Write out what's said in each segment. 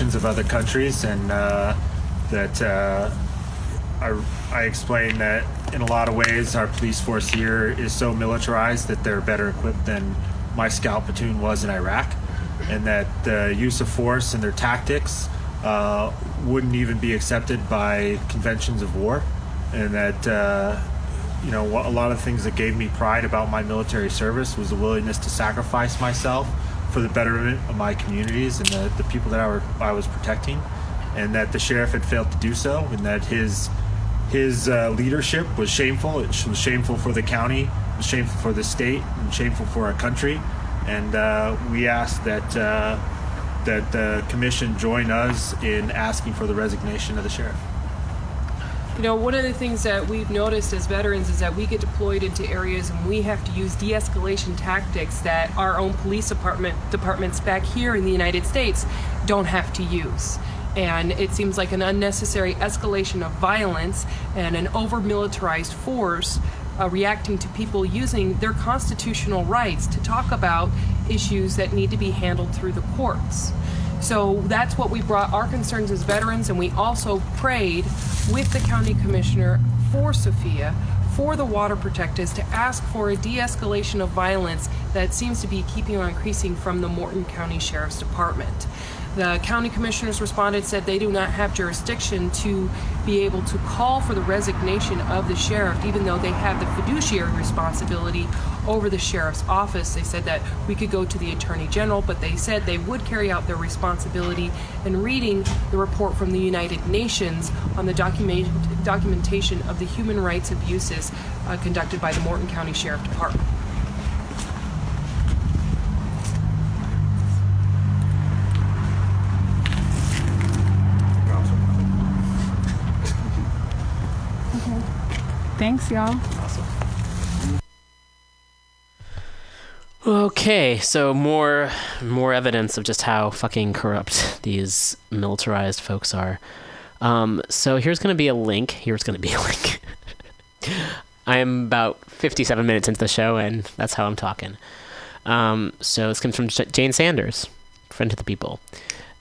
of other countries, and uh, that uh, I, I explained that in a lot of ways our police force here is so militarized that they're better equipped than my scout platoon was in Iraq, and that the use of force and their tactics uh, wouldn't even be accepted by conventions of war, and that uh, you know a lot of things that gave me pride about my military service was the willingness to sacrifice myself for the betterment of my communities and the, the people that I, were, I was protecting, and that the sheriff had failed to do so, and that his his uh, leadership was shameful. It was shameful for the county, it was shameful for the state, and shameful for our country. And uh, we ask that uh, that the commission join us in asking for the resignation of the sheriff. You know, one of the things that we've noticed as veterans is that we get deployed into areas and we have to use de-escalation tactics that our own police department departments back here in the United States don't have to use. And it seems like an unnecessary escalation of violence and an over militarized force uh, reacting to people using their constitutional rights to talk about issues that need to be handled through the courts. So that's what we brought our concerns as veterans, and we also prayed with the county commissioner for Sophia, for the water protectors, to ask for a de escalation of violence that seems to be keeping on increasing from the Morton County Sheriff's Department. The county commissioners responded, said they do not have jurisdiction to be able to call for the resignation of the sheriff, even though they have the fiduciary responsibility over the sheriff's office. They said that we could go to the attorney general, but they said they would carry out their responsibility in reading the report from the United Nations on the document, documentation of the human rights abuses uh, conducted by the Morton County Sheriff Department. Thanks, y'all. Okay, so more more evidence of just how fucking corrupt these militarized folks are. Um, so here's going to be a link. Here's going to be a link. I am about 57 minutes into the show, and that's how I'm talking. Um, so this comes from Jane Sanders, friend to the people.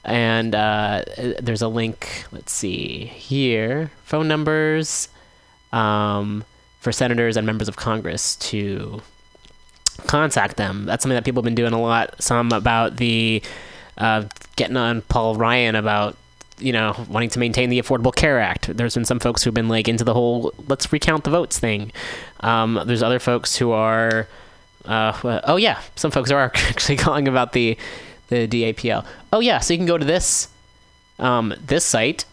And uh, there's a link, let's see, here phone numbers um, for senators and members of Congress to contact them. That's something that people have been doing a lot. Some about the uh, getting on Paul Ryan about you know wanting to maintain the Affordable Care Act. There's been some folks who've been like into the whole let's recount the votes thing. Um, there's other folks who are. Uh, oh yeah, some folks are actually calling about the the DAPL. Oh yeah, so you can go to this um, this site,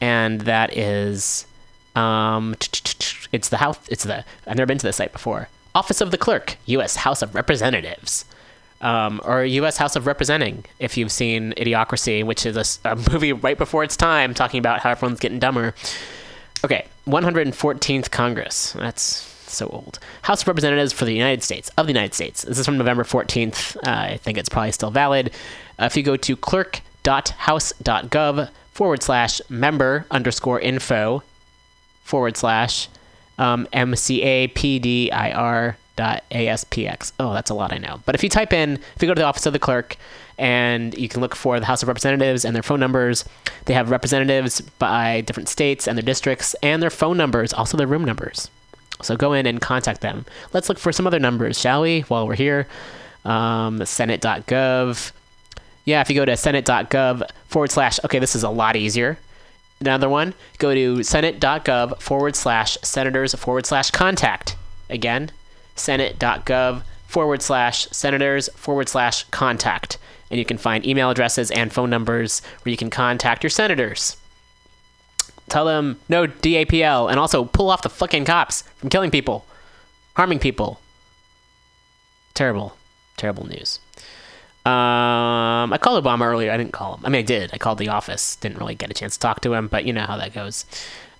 and that is um, it's the house. It's the I've never been to this site before. Office of the Clerk, U.S. House of Representatives, um, or U.S. House of Representing. If you've seen Idiocracy, which is a, a movie right before its time, talking about how everyone's getting dumber. Okay, 114th Congress. That's so old. House of Representatives for the United States of the United States. This is from November 14th. Uh, I think it's probably still valid. Uh, if you go to clerk.house.gov forward slash member underscore info forward slash um, dot ASPX. Oh, that's a lot, I know. But if you type in, if you go to the office of the clerk and you can look for the House of Representatives and their phone numbers, they have representatives by different states and their districts and their phone numbers, also their room numbers. So go in and contact them. Let's look for some other numbers, shall we, while we're here? Um, Senate.gov. Yeah, if you go to Senate.gov forward slash, okay, this is a lot easier. Another one, go to senate.gov forward slash senators forward slash contact. Again, senate.gov forward slash senators forward slash contact. And you can find email addresses and phone numbers where you can contact your senators. Tell them no DAPL and also pull off the fucking cops from killing people, harming people. Terrible, terrible news. Um, I called Obama earlier. I didn't call him. I mean, I did. I called the office. Didn't really get a chance to talk to him, but you know how that goes.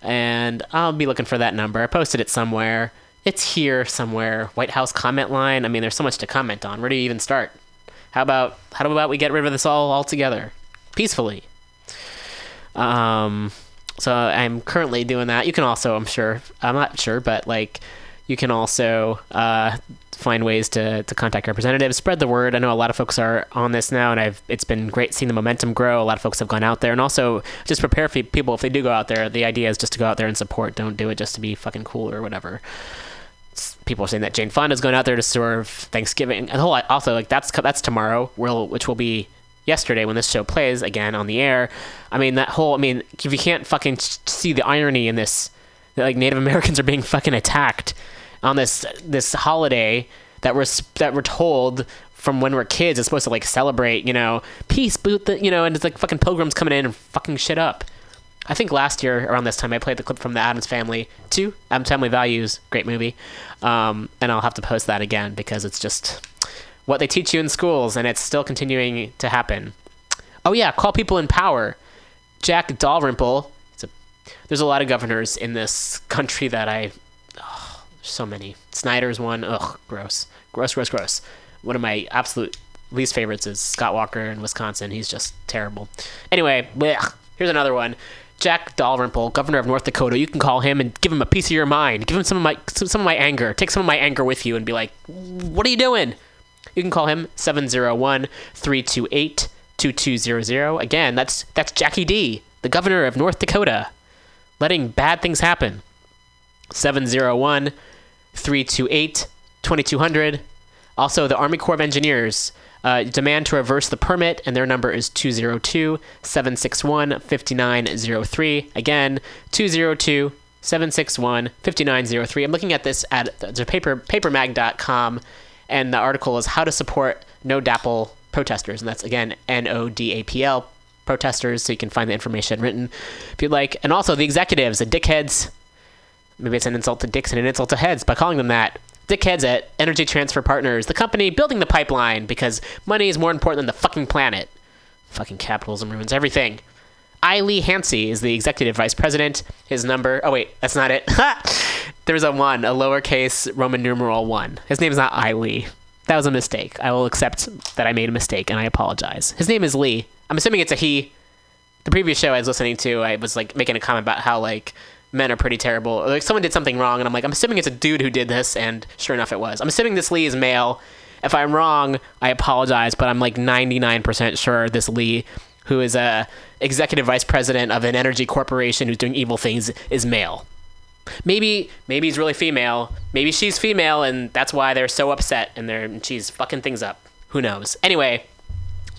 And I'll be looking for that number. I posted it somewhere. It's here somewhere. White House comment line. I mean, there's so much to comment on. Where do you even start? How about how about we get rid of this all altogether, peacefully? Um, so I'm currently doing that. You can also, I'm sure, I'm not sure, but like You can also uh, find ways to, to contact representatives, spread the word. I know a lot of folks are on this now, and I've it's been great seeing the momentum grow. A lot of folks have gone out there, and also just prepare for people if they do go out there. The idea is just to go out there and support. Don't do it just to be fucking cool or whatever. People are saying that Jane Fonda is going out there to serve Thanksgiving. And whole also like that's that's tomorrow, will which will be yesterday when this show plays again on the air. I mean that whole. I mean if you can't fucking see the irony in this, that like Native Americans are being fucking attacked on this this holiday that we're that we're told from when we're kids is supposed to like celebrate, you know, peace, boot the, you know, and it's like fucking pilgrims coming in and fucking shit up. I think last year around this time I played the clip from the Addams Family two, Addams Family Values, great movie, um, and I'll have to post that again because it's just what they teach you in schools, and it's still continuing to happen. Oh yeah, call people in power. Jack Dalrymple. It's a, there's a lot of governors in this country that I so many. Snyder's one. Ugh, gross. Gross, gross, gross. One of my absolute least favorites is Scott Walker in Wisconsin. He's just terrible. Anyway, blech. here's another one. Jack Dalrymple, governor of North Dakota. You can call him and give him a piece of your mind. Give him some of my some some of my anger. Take some of my anger with you and be like, "What are you doing?" You can call him 701-328-2200. Again, that's that's Jackie D, the governor of North Dakota, letting bad things happen. 701 328 2200. Also, the Army Corps of Engineers uh, demand to reverse the permit, and their number is 202 761 5903. Again, 202 761 5903. I'm looking at this at the paper, papermag.com, and the article is How to Support No DAPL Protesters, and that's again N O D A P L protesters, so you can find the information written if you'd like. And also, the executives, the dickheads, maybe it's an insult to dicks and an insult to heads by calling them that. Dickheads at Energy Transfer Partners, the company building the pipeline because money is more important than the fucking planet. Fucking capitalism ruins everything. I. Lee Hansey is the executive vice president. His number. Oh wait, that's not it. There's a one, a lowercase Roman numeral one. His name is not I. Lee. That was a mistake. I will accept that I made a mistake and I apologize. His name is Lee. I'm assuming it's a he the previous show I was listening to, I was like making a comment about how like men are pretty terrible. Like someone did something wrong, and I'm like, I'm assuming it's a dude who did this, and sure enough, it was. I'm assuming this Lee is male. If I'm wrong, I apologize, but I'm like 99% sure this Lee, who is a executive vice president of an energy corporation who's doing evil things, is male. Maybe maybe he's really female. Maybe she's female, and that's why they're so upset, and they're and she's fucking things up. Who knows? Anyway,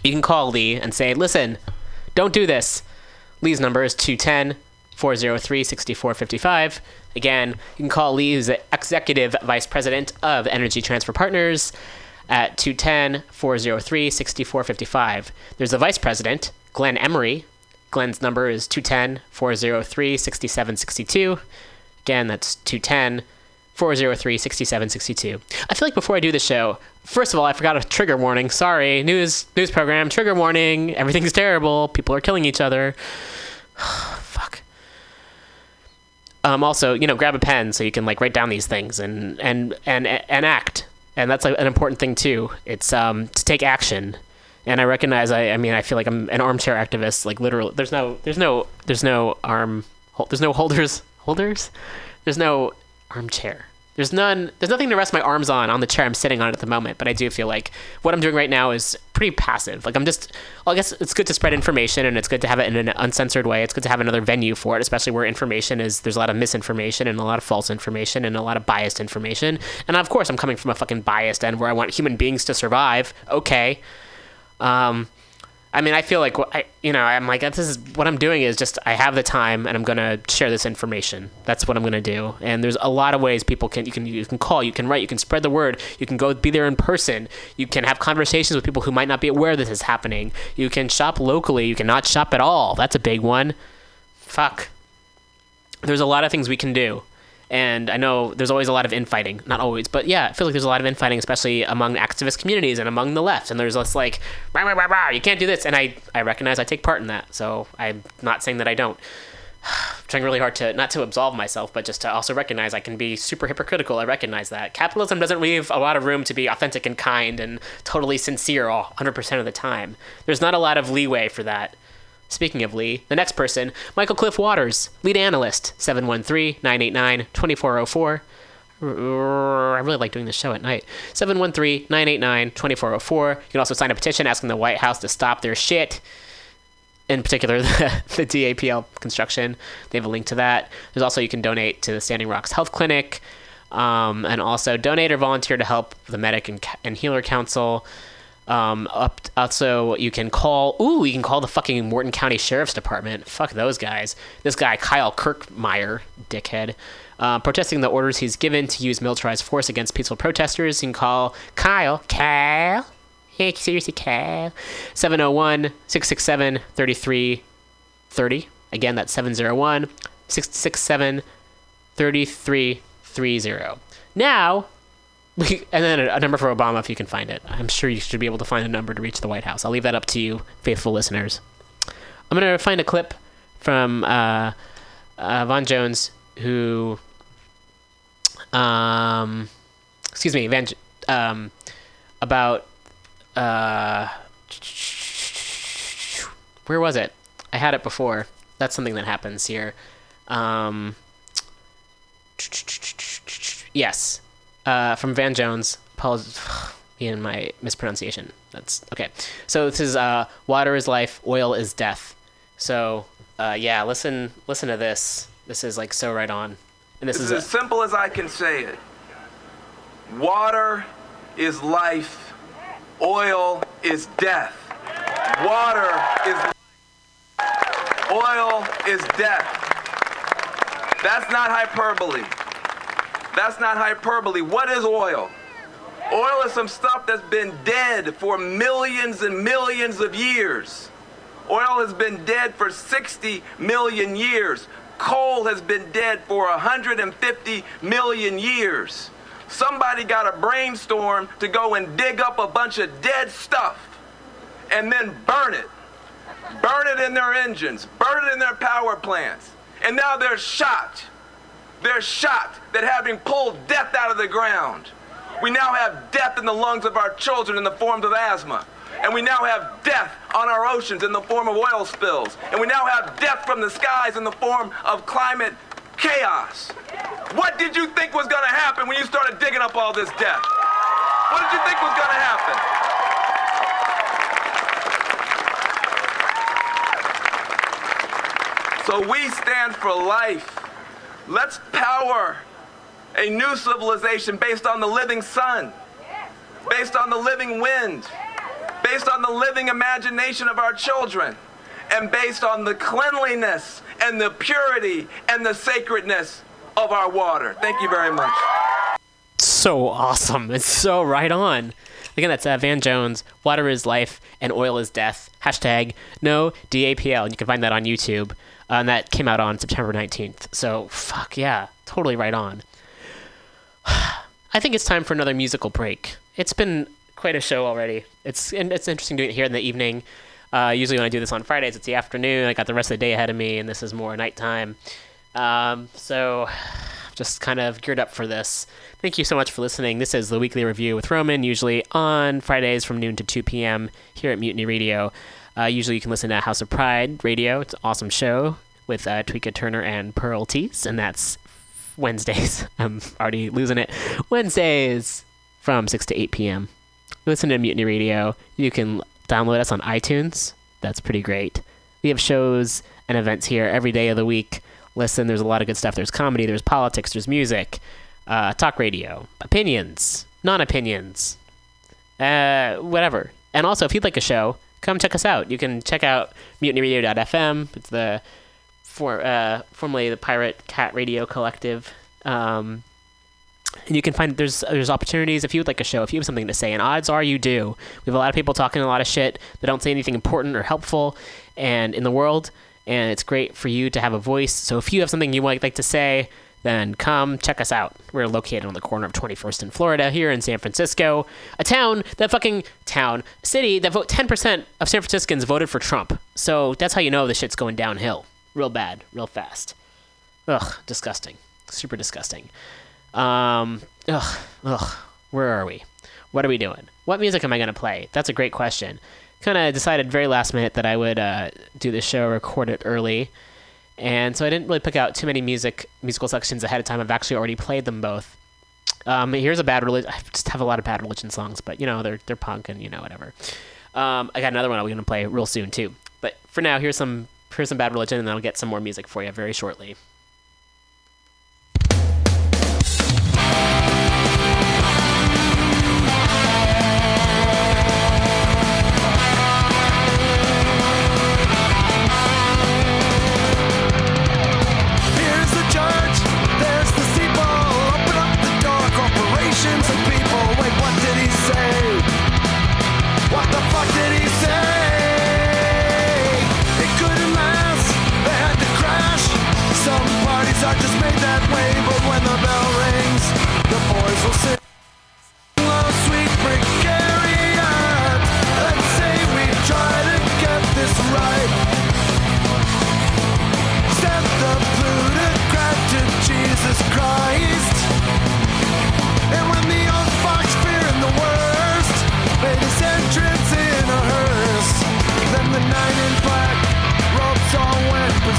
you can call Lee and say, listen, don't do this. Lee's number is 210 403 6455. Again, you can call Lee, who's the executive vice president of Energy Transfer Partners, at 210 403 6455. There's a vice president, Glenn Emery. Glenn's number is 210 403 6762. Again, that's 210 403 6762. I feel like before I do the show, first of all, I forgot a trigger warning. Sorry, news news program, trigger warning. Everything's terrible. People are killing each other. Fuck. Um, also, you know, grab a pen so you can like write down these things and and and and act. And that's like an important thing too. It's um to take action. And I recognize I I mean I feel like I'm an armchair activist. Like literally, there's no there's no there's no arm there's no holders holders. There's no armchair. There's none. There's nothing to rest my arms on on the chair I'm sitting on at the moment. But I do feel like what I'm doing right now is pretty passive. Like I'm just. Well, I guess it's good to spread information, and it's good to have it in an uncensored way. It's good to have another venue for it, especially where information is. There's a lot of misinformation and a lot of false information and a lot of biased information. And of course, I'm coming from a fucking biased end where I want human beings to survive. Okay. Um, I mean, I feel like I, you know, I'm like this is what I'm doing is just I have the time and I'm gonna share this information. That's what I'm gonna do. And there's a lot of ways people can you can you can call, you can write, you can spread the word, you can go be there in person, you can have conversations with people who might not be aware this is happening. You can shop locally, you cannot shop at all. That's a big one. Fuck. There's a lot of things we can do. And I know there's always a lot of infighting. Not always, but yeah, I feel like there's a lot of infighting, especially among activist communities and among the left. And there's this like, rah, rah, rah, rah, you can't do this. And I, I recognize I take part in that. So I'm not saying that I don't. I'm trying really hard to, not to absolve myself, but just to also recognize I can be super hypocritical. I recognize that. Capitalism doesn't leave a lot of room to be authentic and kind and totally sincere all 100% of the time. There's not a lot of leeway for that. Speaking of Lee, the next person, Michael Cliff Waters, lead analyst, 713 989 2404. I really like doing this show at night. 713 989 2404. You can also sign a petition asking the White House to stop their shit. In particular, the, the DAPL construction. They have a link to that. There's also, you can donate to the Standing Rocks Health Clinic. Um, and also, donate or volunteer to help the Medic and, and Healer Council. Um, up also, you can call. Ooh, you can call the fucking Morton County Sheriff's Department. Fuck those guys. This guy Kyle Kirchmeier, dickhead, uh, protesting the orders he's given to use militarized force against peaceful protesters. You can call Kyle. Kyle. Hey, seriously, Kyle. 701 667 3330. Again, that's 701 667 3330. Now, and then a, a number for Obama if you can find it. I'm sure you should be able to find a number to reach the White House. I'll leave that up to you, faithful listeners. I'm going to find a clip from uh, uh, Von Jones, who, um, excuse me, Van, um, about, uh, where was it? I had it before. That's something that happens here. Um, yes, uh, from Van Jones. Apologies in my mispronunciation. That's okay. So this is uh, "Water is life, oil is death." So uh, yeah, listen, listen to this. This is like so right on. And this It's is as a, simple as I can say it. Water is life. Oil is death. Water is Oil is death. That's not hyperbole. That's not hyperbole. What is oil? Oil is some stuff that's been dead for millions and millions of years. Oil has been dead for 60 million years. Coal has been dead for 150 million years. Somebody got a brainstorm to go and dig up a bunch of dead stuff and then burn it. Burn it in their engines, burn it in their power plants. And now they're shocked. They're shocked that having pulled death out of the ground, we now have death in the lungs of our children in the forms of asthma. And we now have death on our oceans in the form of oil spills. And we now have death from the skies in the form of climate chaos. What did you think was going to happen when you started digging up all this death? What did you think was going to happen? So we stand for life. Let's power a new civilization based on the living sun, based on the living wind, based on the living imagination of our children, and based on the cleanliness and the purity and the sacredness of our water. Thank you very much. so awesome. It's so right on. Again, that's uh, Van Jones. Water is life and oil is death. Hashtag no DAPL. And you can find that on YouTube. Uh, and that came out on September 19th. So, fuck yeah. Totally right on. I think it's time for another musical break. It's been quite a show already. It's it's interesting doing it here in the evening. Uh, usually when I do this on Fridays, it's the afternoon. I got the rest of the day ahead of me, and this is more nighttime. Um, so just kind of geared up for this. Thank you so much for listening. This is the weekly review with Roman, usually on Fridays from noon to 2 p.m. here at Mutiny Radio. Uh, usually you can listen to House of Pride Radio. It's an awesome show with uh, Tweeka Turner and Pearl Tees, and that's Wednesdays. I'm already losing it. Wednesdays from 6 to 8 p.m. Listen to Mutiny Radio. You can download us on iTunes. That's pretty great. We have shows and events here every day of the week. Listen, there's a lot of good stuff. There's comedy, there's politics, there's music, uh, talk radio, opinions, non opinions, uh, whatever. And also, if you'd like a show, come check us out. You can check out mutinyradio.fm. It's the for uh, formerly the Pirate Cat Radio Collective. Um, and you can find there's there's opportunities if you would like a show, if you have something to say, and odds are you do. We have a lot of people talking a lot of shit that don't say anything important or helpful, and in the world, and it's great for you to have a voice. So if you have something you might like to say, then come check us out. We're located on the corner of 21st and Florida here in San Francisco, a town that fucking town city that vote 10% of San Franciscans voted for Trump. So that's how you know the shit's going downhill, real bad, real fast. Ugh, disgusting, super disgusting. Um, ugh, ugh. Where are we? What are we doing? What music am I gonna play? That's a great question. Kind of decided very last minute that I would uh, do the show, record it early, and so I didn't really pick out too many music musical sections ahead of time. I've actually already played them both. Um, here's a bad religion. I just have a lot of bad religion songs, but you know they're they're punk and you know whatever. Um, I got another one I'm gonna play real soon too. But for now, here's some here's some bad religion, and I'll get some more music for you very shortly.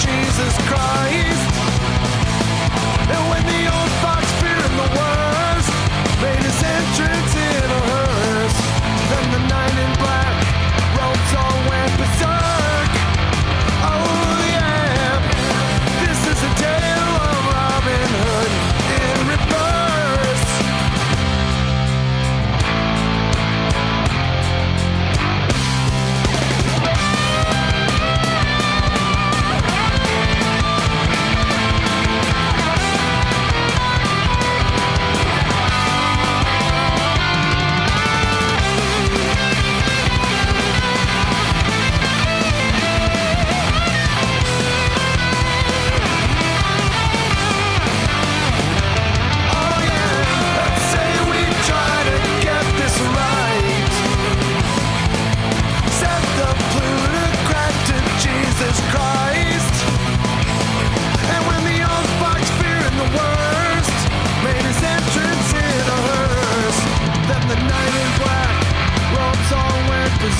Jesus Christ. And when the old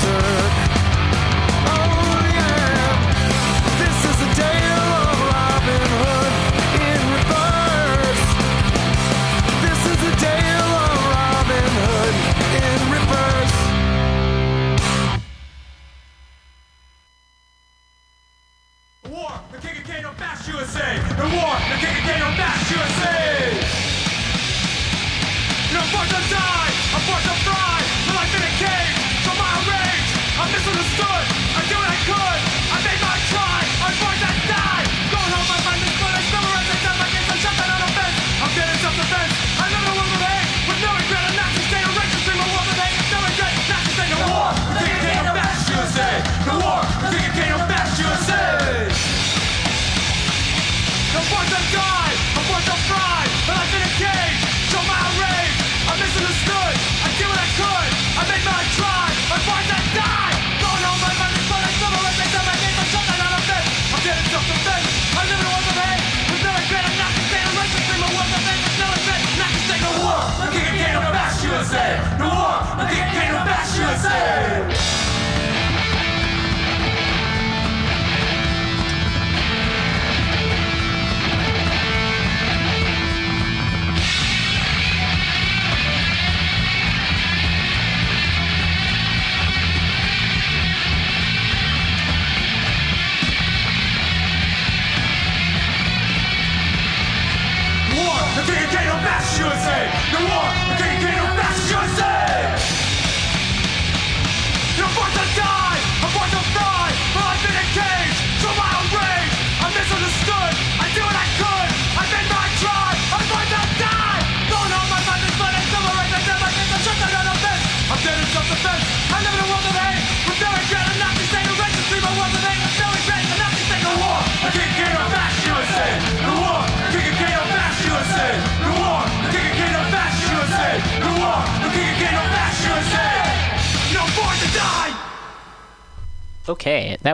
desert.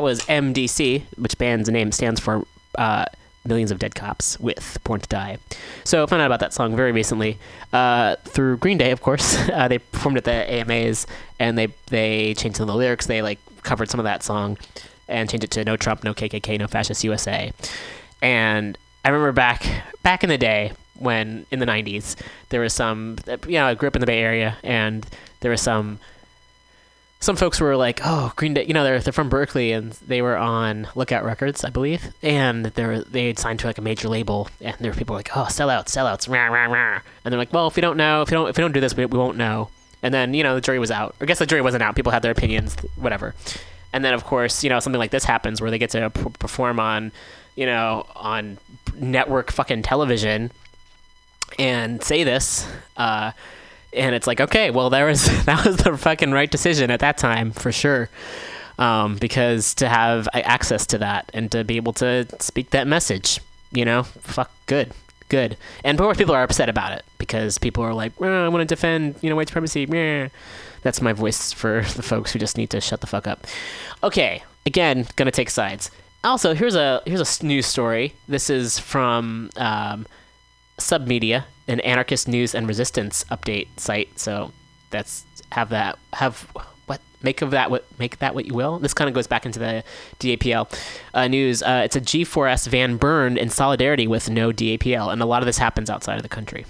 Was MDC, which band's name stands for uh, Millions of Dead Cops with Born to Die. So I found out about that song very recently uh, through Green Day, of course. Uh, they performed at the AMAs and they they changed some of the lyrics. They like covered some of that song and changed it to No Trump, No KKK, No Fascist USA. And I remember back back in the day when in the 90s there was some you know I grew up in the Bay Area and there was some some folks were like, "Oh, Green Day," you know, they're they're from Berkeley and they were on Lookout Records, I believe, and they're they had signed to like a major label, and there were people like, "Oh, sellouts, sellouts," rah, rah, rah. and they're like, "Well, if we don't know, if we don't if we don't do this, we, we won't know." And then you know the jury was out. I guess the jury wasn't out. People had their opinions, whatever. And then of course, you know, something like this happens where they get to p- perform on, you know, on network fucking television and say this. Uh, and it's like okay well there was that was the fucking right decision at that time for sure. Um, because to have access to that and to be able to speak that message you know fuck good good. And of course people are upset about it because people are like "Well, i want to defend you know white supremacy Meh." that's my voice for the folks who just need to shut the fuck up. Okay again gonna take sides. Also here's a here's a news story. This is from um, Submedia, an anarchist news and resistance update site. So that's have that have what make of that what make that what you will. This kind of goes back into the DAPL uh, news. Uh, it's a G4S van burned in solidarity with no DAPL, and a lot of this happens outside of the country.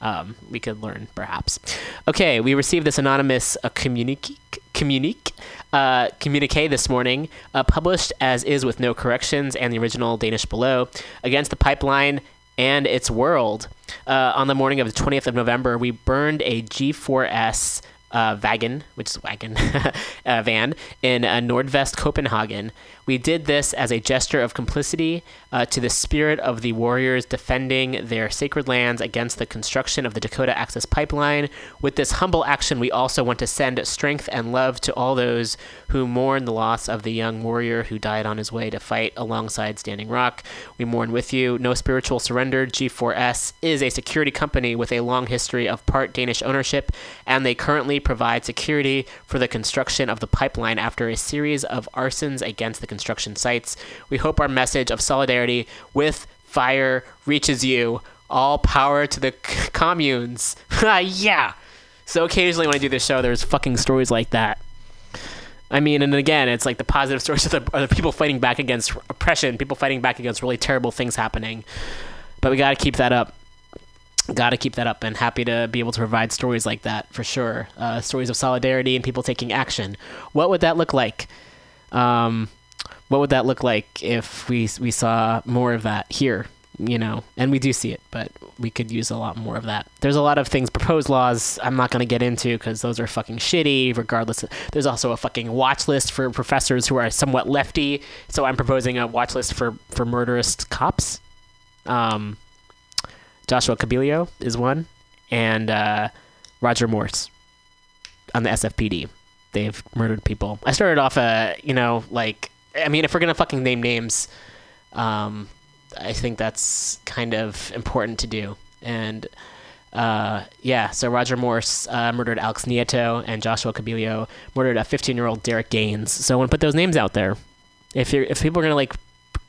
Um, we could learn perhaps. Okay, we received this anonymous communique communique uh, communique this morning, uh, published as is with no corrections and the original Danish below against the pipeline and its world. Uh, on the morning of the 20th of November, we burned a G4S uh, wagon, which is wagon uh, van in uh, Nordvest, Copenhagen. We did this as a gesture of complicity uh, to the spirit of the warriors defending their sacred lands against the construction of the Dakota Access Pipeline. With this humble action, we also want to send strength and love to all those who mourn the loss of the young warrior who died on his way to fight alongside Standing Rock. We mourn with you. No spiritual surrender. G4S is a security company with a long history of part Danish ownership, and they currently provide security for the construction of the pipeline after a series of arsons against the construction sites. We hope our message of solidarity with fire reaches you. All power to the c- communes. yeah. So occasionally when I do this show, there's fucking stories like that. I mean, and again, it's like the positive stories are the, the people fighting back against oppression, people fighting back against really terrible things happening. But we got to keep that up. Got to keep that up, and happy to be able to provide stories like that for sure. Uh, stories of solidarity and people taking action. What would that look like? Um, what would that look like if we we saw more of that here? You know, and we do see it, but we could use a lot more of that. There's a lot of things, proposed laws. I'm not going to get into because those are fucking shitty. Regardless, there's also a fucking watch list for professors who are somewhat lefty. So I'm proposing a watch list for for murderous cops. Um, Joshua Cabillo is one, and uh, Roger Morse on the SFPD. They've murdered people. I started off a, you know, like, I mean, if we're gonna fucking name names, um, I think that's kind of important to do. And uh, yeah, so Roger Morse uh, murdered Alex Nieto, and Joshua Cabillo murdered a 15-year-old Derrick Gaines. So I want to put those names out there. If you're, if people are gonna like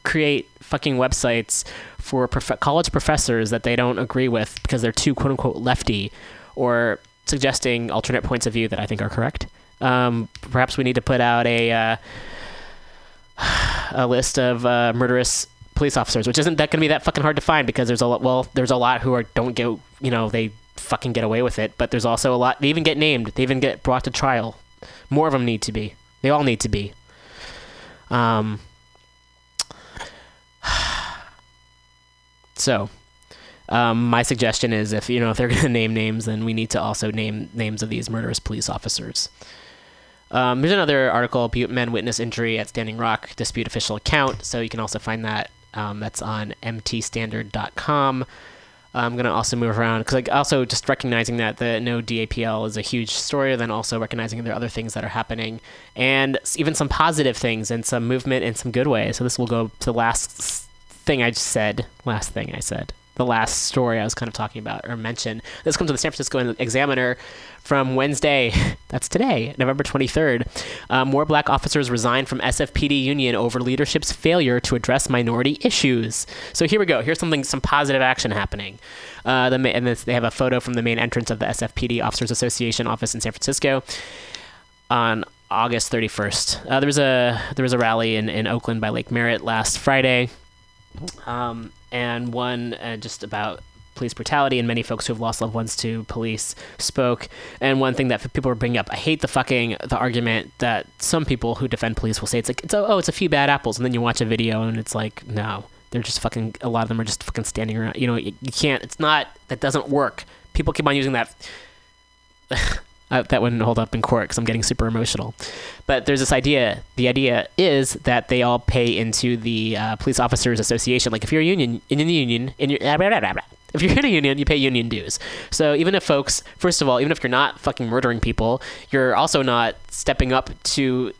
create fucking websites for prof- college professors that they don't agree with because they're too quote unquote lefty or suggesting alternate points of view that I think are correct. Um, perhaps we need to put out a uh, a list of uh, murderous police officers, which isn't that going to be that fucking hard to find because there's a lot. Well, there's a lot who are don't get you know they fucking get away with it, but there's also a lot they even get named, they even get brought to trial. More of them need to be. They all need to be. Um, So, um, my suggestion is if you know if they're going to name names, then we need to also name names of these murderous police officers. Um, there's another article: "Men Witness Injury at Standing Rock Dispute Official Account." So you can also find that. Um, that's on mtstandard.com. I'm gonna also move around because like also just recognizing that the no DAPL is a huge story, then also recognizing there are other things that are happening, and even some positive things and some movement in some good ways. So this will go to the last thing I just said. Last thing I said. The last story I was kind of talking about or mentioned. This comes from the San Francisco Examiner from Wednesday. That's today, November 23rd. Uh, more black officers resign from SFPD union over leadership's failure to address minority issues. So here we go. Here's something, some positive action happening. Uh, the and this, they have a photo from the main entrance of the SFPD Officers Association office in San Francisco on August 31st. Uh, there was a there was a rally in, in Oakland by Lake Merritt last Friday, um, and one uh, just about police brutality and many folks who have lost loved ones to police spoke. And one thing that people were bringing up, I hate the fucking the argument that some people who defend police will say it's like it's oh it's a few bad apples, and then you watch a video and it's like no, they're just fucking a lot of them are just fucking standing around. You know you, you can't. It's not that doesn't work. People keep on using that. That wouldn't hold up in court because I'm getting super emotional. But there's this idea. The idea is that they all pay into the uh, police officers association. Like if you're a union in the union, in your if you're in a union, you pay union dues. So even if folks, first of all, even if you're not fucking murdering people, you're also not stepping up to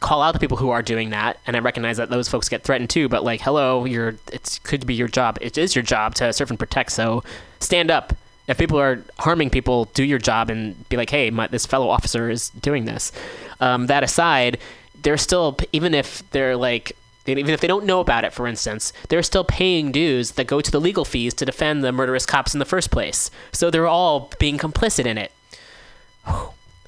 call out the people who are doing that. And I recognize that those folks get threatened too. But like, hello, you're it could be your job. It is your job to serve and protect. So stand up if people are harming people, do your job and be like, hey, my, this fellow officer is doing this. Um, that aside, they're still, even if they're like, even if they don't know about it, for instance, they're still paying dues that go to the legal fees to defend the murderous cops in the first place. So they're all being complicit in it.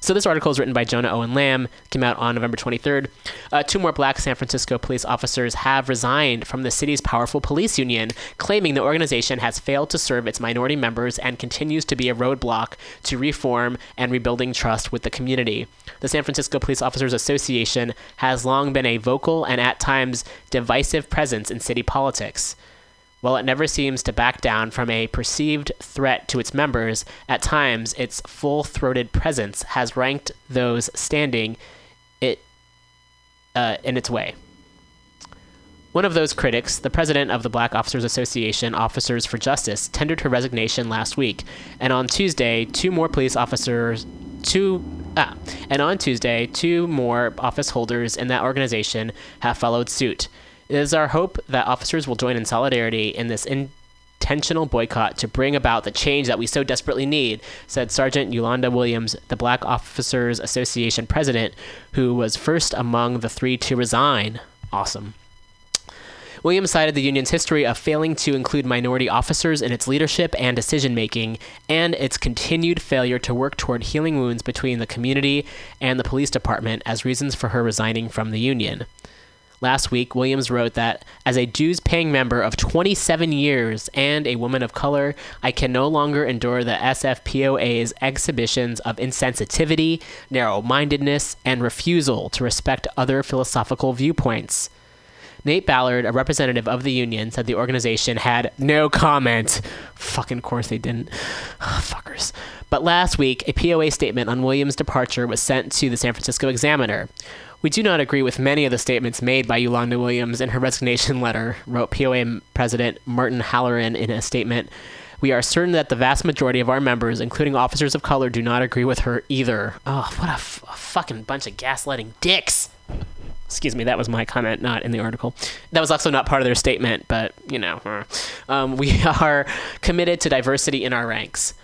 So this article is written by Jonah Owen Lamb, came out on November 23rd. Uh, two more black San Francisco police officers have resigned from the city's powerful police union, claiming the organization has failed to serve its minority members and continues to be a roadblock to reform and rebuilding trust with the community. The San Francisco Police Officers Association has long been a vocal and at times divisive presence in city politics. While it never seems to back down from a perceived threat to its members, at times its full throated presence has ranked those standing it uh, in its way. One of those critics, the president of the Black Officers Association, Officers for Justice, tendered her resignation last week, and on Tuesday, two more police officers, two ah, and on Tuesday, two more office holders in that organization have followed suit. It is our hope that officers will join in solidarity in this intentional boycott to bring about the change that we so desperately need, said Sergeant Yolanda Williams, the Black Officers Association president, who was first among the three to resign. Awesome. Williams cited the union's history of failing to include minority officers in its leadership and decision making, and its continued failure to work toward healing wounds between the community and the police department as reasons for her resigning from the union. Last week, Williams wrote that as a dues paying member of 27 years and a woman of color, I can no longer endure the SFPOA's exhibitions of insensitivity, narrow mindedness, and refusal to respect other philosophical viewpoints. Nate Ballard, a representative of the union, said the organization had no comment. Fucking course they didn't. Fuckers. But last week, a POA statement on Williams' departure was sent to the San Francisco Examiner. We do not agree with many of the statements made by Yolanda Williams in her resignation letter, wrote POA President Martin Halloran in a statement. We are certain that the vast majority of our members, including officers of color, do not agree with her either. Oh, what a, f- a fucking bunch of gaslighting dicks. Excuse me, that was my comment, not in the article. That was also not part of their statement, but, you know. uh. Um, we are committed to diversity in our ranks.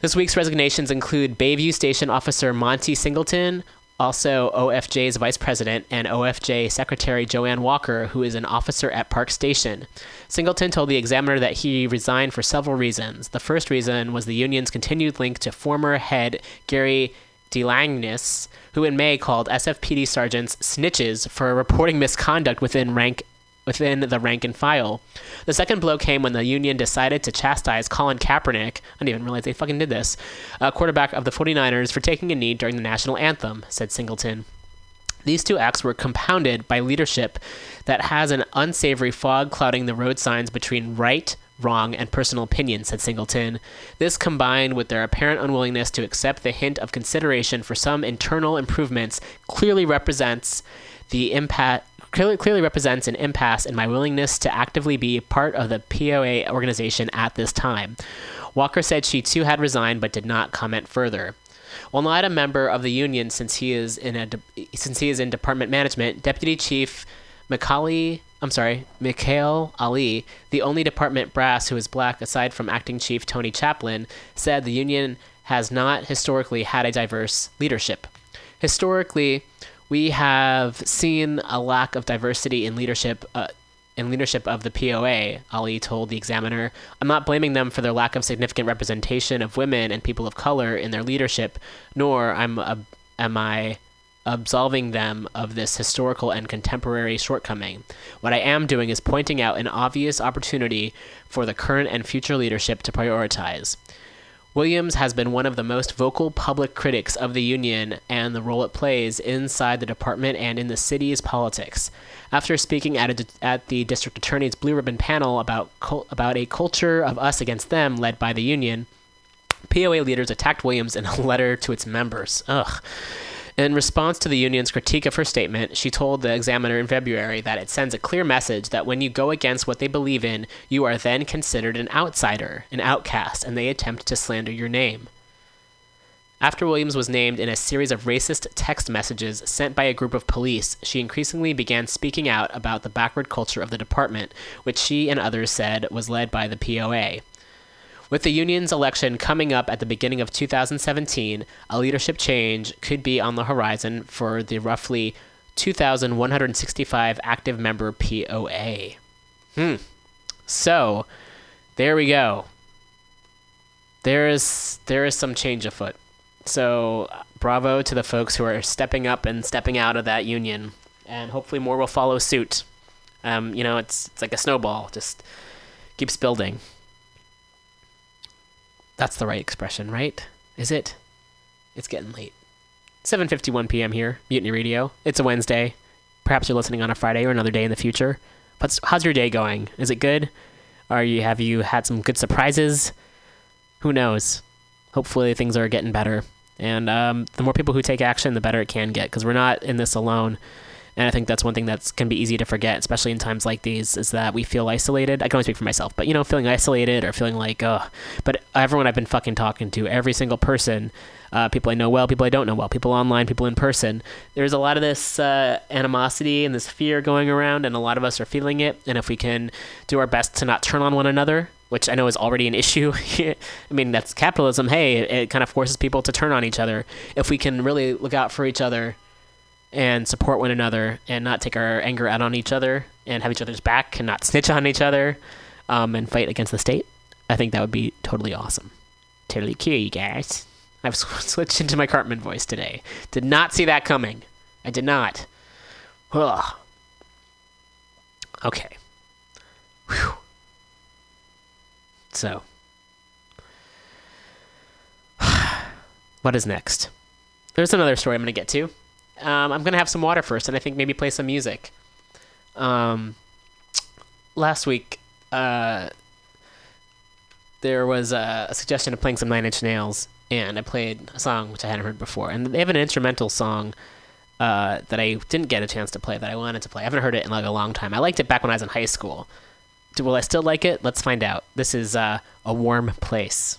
This week's resignations include Bayview Station Officer Monty Singleton, also OFJ's Vice President and OFJ Secretary Joanne Walker, who is an officer at Park Station. Singleton told the Examiner that he resigned for several reasons. The first reason was the union's continued link to former head Gary Delagnes, who in May called SFPD sergeants snitches for reporting misconduct within rank within the rank and file. The second blow came when the union decided to chastise Colin Kaepernick. I didn't even realize they fucking did this. A quarterback of the 49ers for taking a knee during the national anthem, said Singleton. These two acts were compounded by leadership that has an unsavory fog clouding the road signs between right, wrong, and personal opinion, said Singleton. This combined with their apparent unwillingness to accept the hint of consideration for some internal improvements clearly represents the impact clearly, clearly represents an impasse in my willingness to actively be part of the POA organization at this time. Walker said she too had resigned but did not comment further. While not a member of the union since he is in a de- since he is in department management, Deputy Chief Macaulay I'm sorry, Mikail Ali, the only department brass who is black aside from acting chief Toney Chaplin, said the union has not historically had a diverse leadership. Historically, we have seen a lack of diversity in leadership. Uh, in leadership of the POA, Ali told the Examiner, I'm not blaming them for their lack of significant representation of women and people of color in their leadership, nor am, am I absolving them of this historical and contemporary shortcoming. What I am doing is pointing out an obvious opportunity for the current and future leadership to prioritize. Williams has been one of the most vocal public critics of the union and the role it plays inside the department and in the city's politics. After speaking at, a, at the district attorney's blue ribbon panel about about a culture of us against them led by the union, POA leaders attacked Williams in a letter to its members. Ugh. In response to the union's critique of her statement, she told the Examiner in February that it sends a clear message that when you go against what they believe in, you are then considered an outsider, an outcast, and they attempt to slander your name. After Williams was named in a series of racist text messages sent by a group of police, she increasingly began speaking out about the backward culture of the department, which she and others said was led by the POA. With the union's election coming up at the beginning of 2017, a leadership change could be on the horizon for the roughly 2,165 active member POA. Hmm. So, there we go. There is there is some change afoot. So, bravo to the folks who are stepping up and stepping out of that union, and hopefully more will follow suit. Um, you know, it's it's like a snowball, just keeps building. That's the right expression, right? Is it? It's getting late. 7:51 p.m. here, Mutiny Radio. It's a Wednesday. Perhaps you're listening on a Friday or another day in the future. But how's your day going? Is it good? Are you have you had some good surprises? Who knows? Hopefully things are getting better. And um, the more people who take action, the better it can get because we're not in this alone. And I think that's one thing that can be easy to forget, especially in times like these, is that we feel isolated. I can only speak for myself, but you know, feeling isolated or feeling like, oh, but everyone I've been fucking talking to, every single person, uh, people I know well, people I don't know well, people online, people in person, there's a lot of this uh, animosity and this fear going around, and a lot of us are feeling it. And if we can do our best to not turn on one another, which I know is already an issue. I mean, that's capitalism. Hey, it, it kind of forces people to turn on each other. If we can really look out for each other and support one another and not take our anger out on each other and have each other's back and not snitch on each other um, and fight against the state, I think that would be totally awesome. Totally cool, you guys. I've sw- switched into my Cartman voice today. Did not see that coming. I did not. Ugh. Okay. Whew. So, what is next? There's another story I'm going to get to. Um, I'm to have some water first, and I think maybe play some music. Um, last week, uh, there was a, a suggestion of playing some Nine Inch Nails, and I played a song which I hadn't heard before. And they have an instrumental song uh, that I didn't get a chance to play that I wanted to play. I haven't heard it in like a long time. I liked it back when I was in high school. Will I still like it? Let's find out. This is uh, A Warm Place.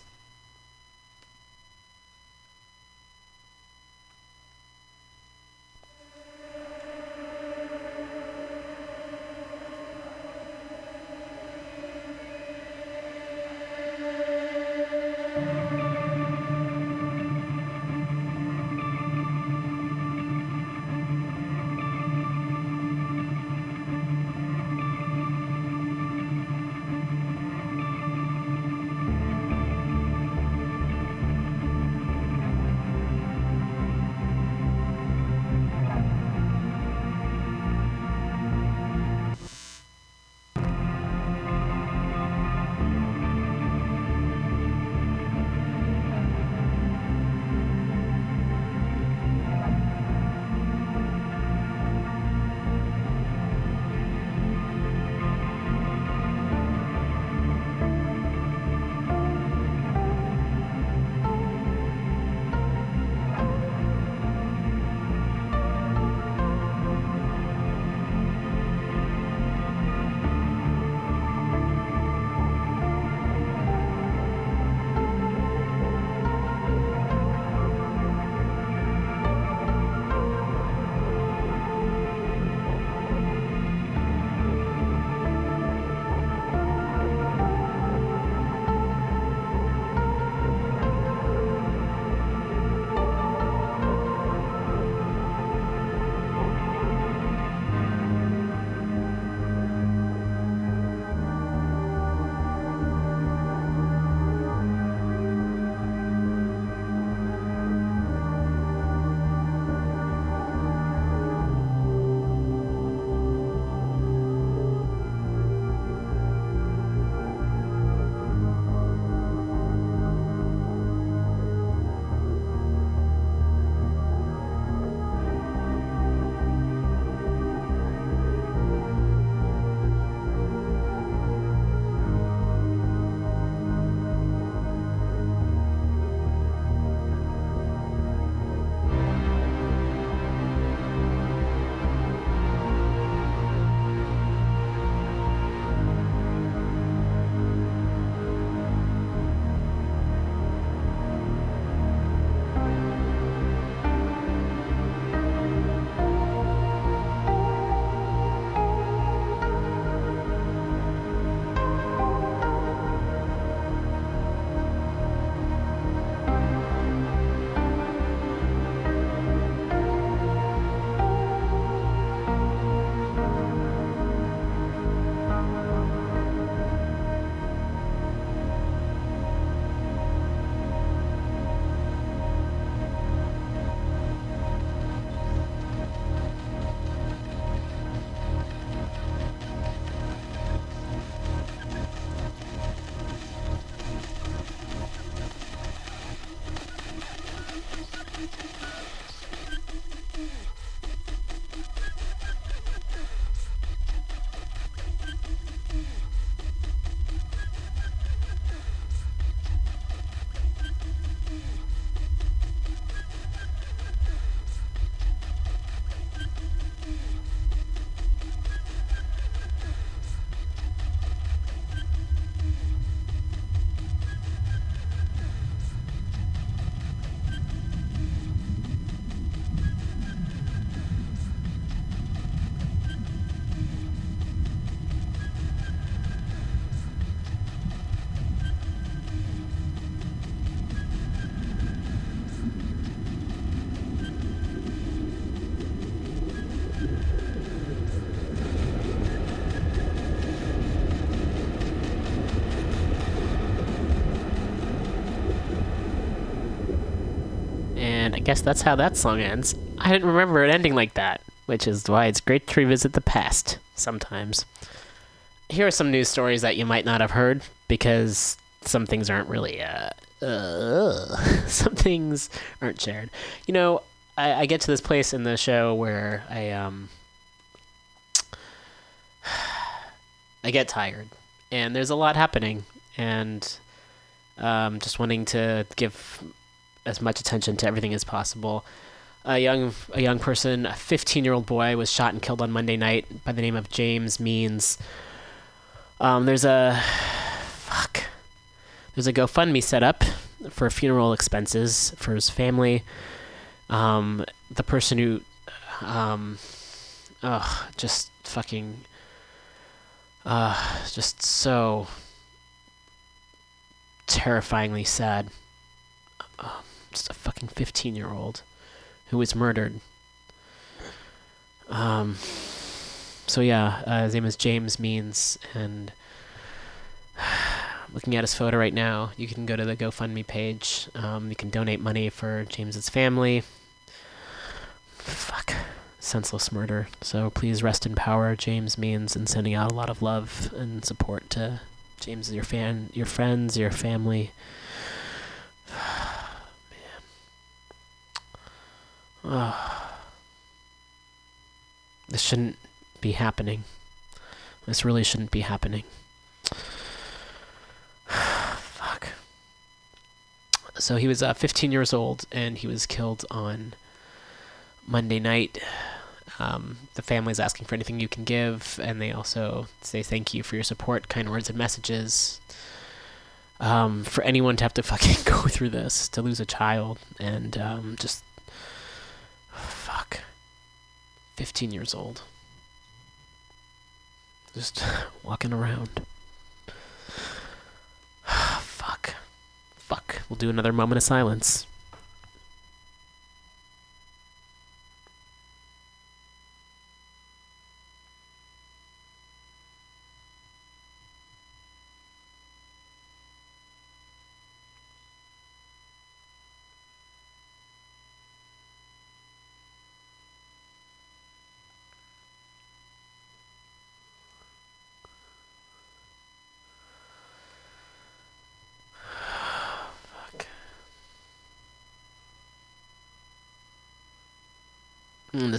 I guess that's how that song ends. I didn't remember it ending like that, which is why it's great to revisit the past sometimes. Here are some news stories that you might not have heard because some things aren't really, uh, uh some things aren't shared. You know, I, I get to this place in the show where I, um, I get tired and there's a lot happening and um, just wanting to give as much attention to everything as possible. A young a young person, a 15 year old boy, was shot and killed on Monday night by the name of James Means. Um, there's a fuck. There's a GoFundMe set up for funeral expenses for his family. Um, the person who, um, ugh, just fucking, uh, just so terrifyingly sad. Um, just a fucking 15 year old who was murdered. Um, so yeah, uh, his name is James Means, and looking at his photo right now, you can go to the GoFundMe page. Um, you can donate money for James's family. Fuck, senseless murder. So please rest in power, James Means, and sending out a lot of love and support to James, your fan, your friends, your family. Oh. This shouldn't be happening. This really shouldn't be happening. Fuck. So he was uh, 15 years old and he was killed on Monday night. Um, the family's asking for anything you can give, and they also say thank you for your support, kind words and messages. Um, for anyone to have to fucking go through this, to lose a child, and um, just 15 years old. Just walking around. Fuck. Fuck. We'll do another moment of silence.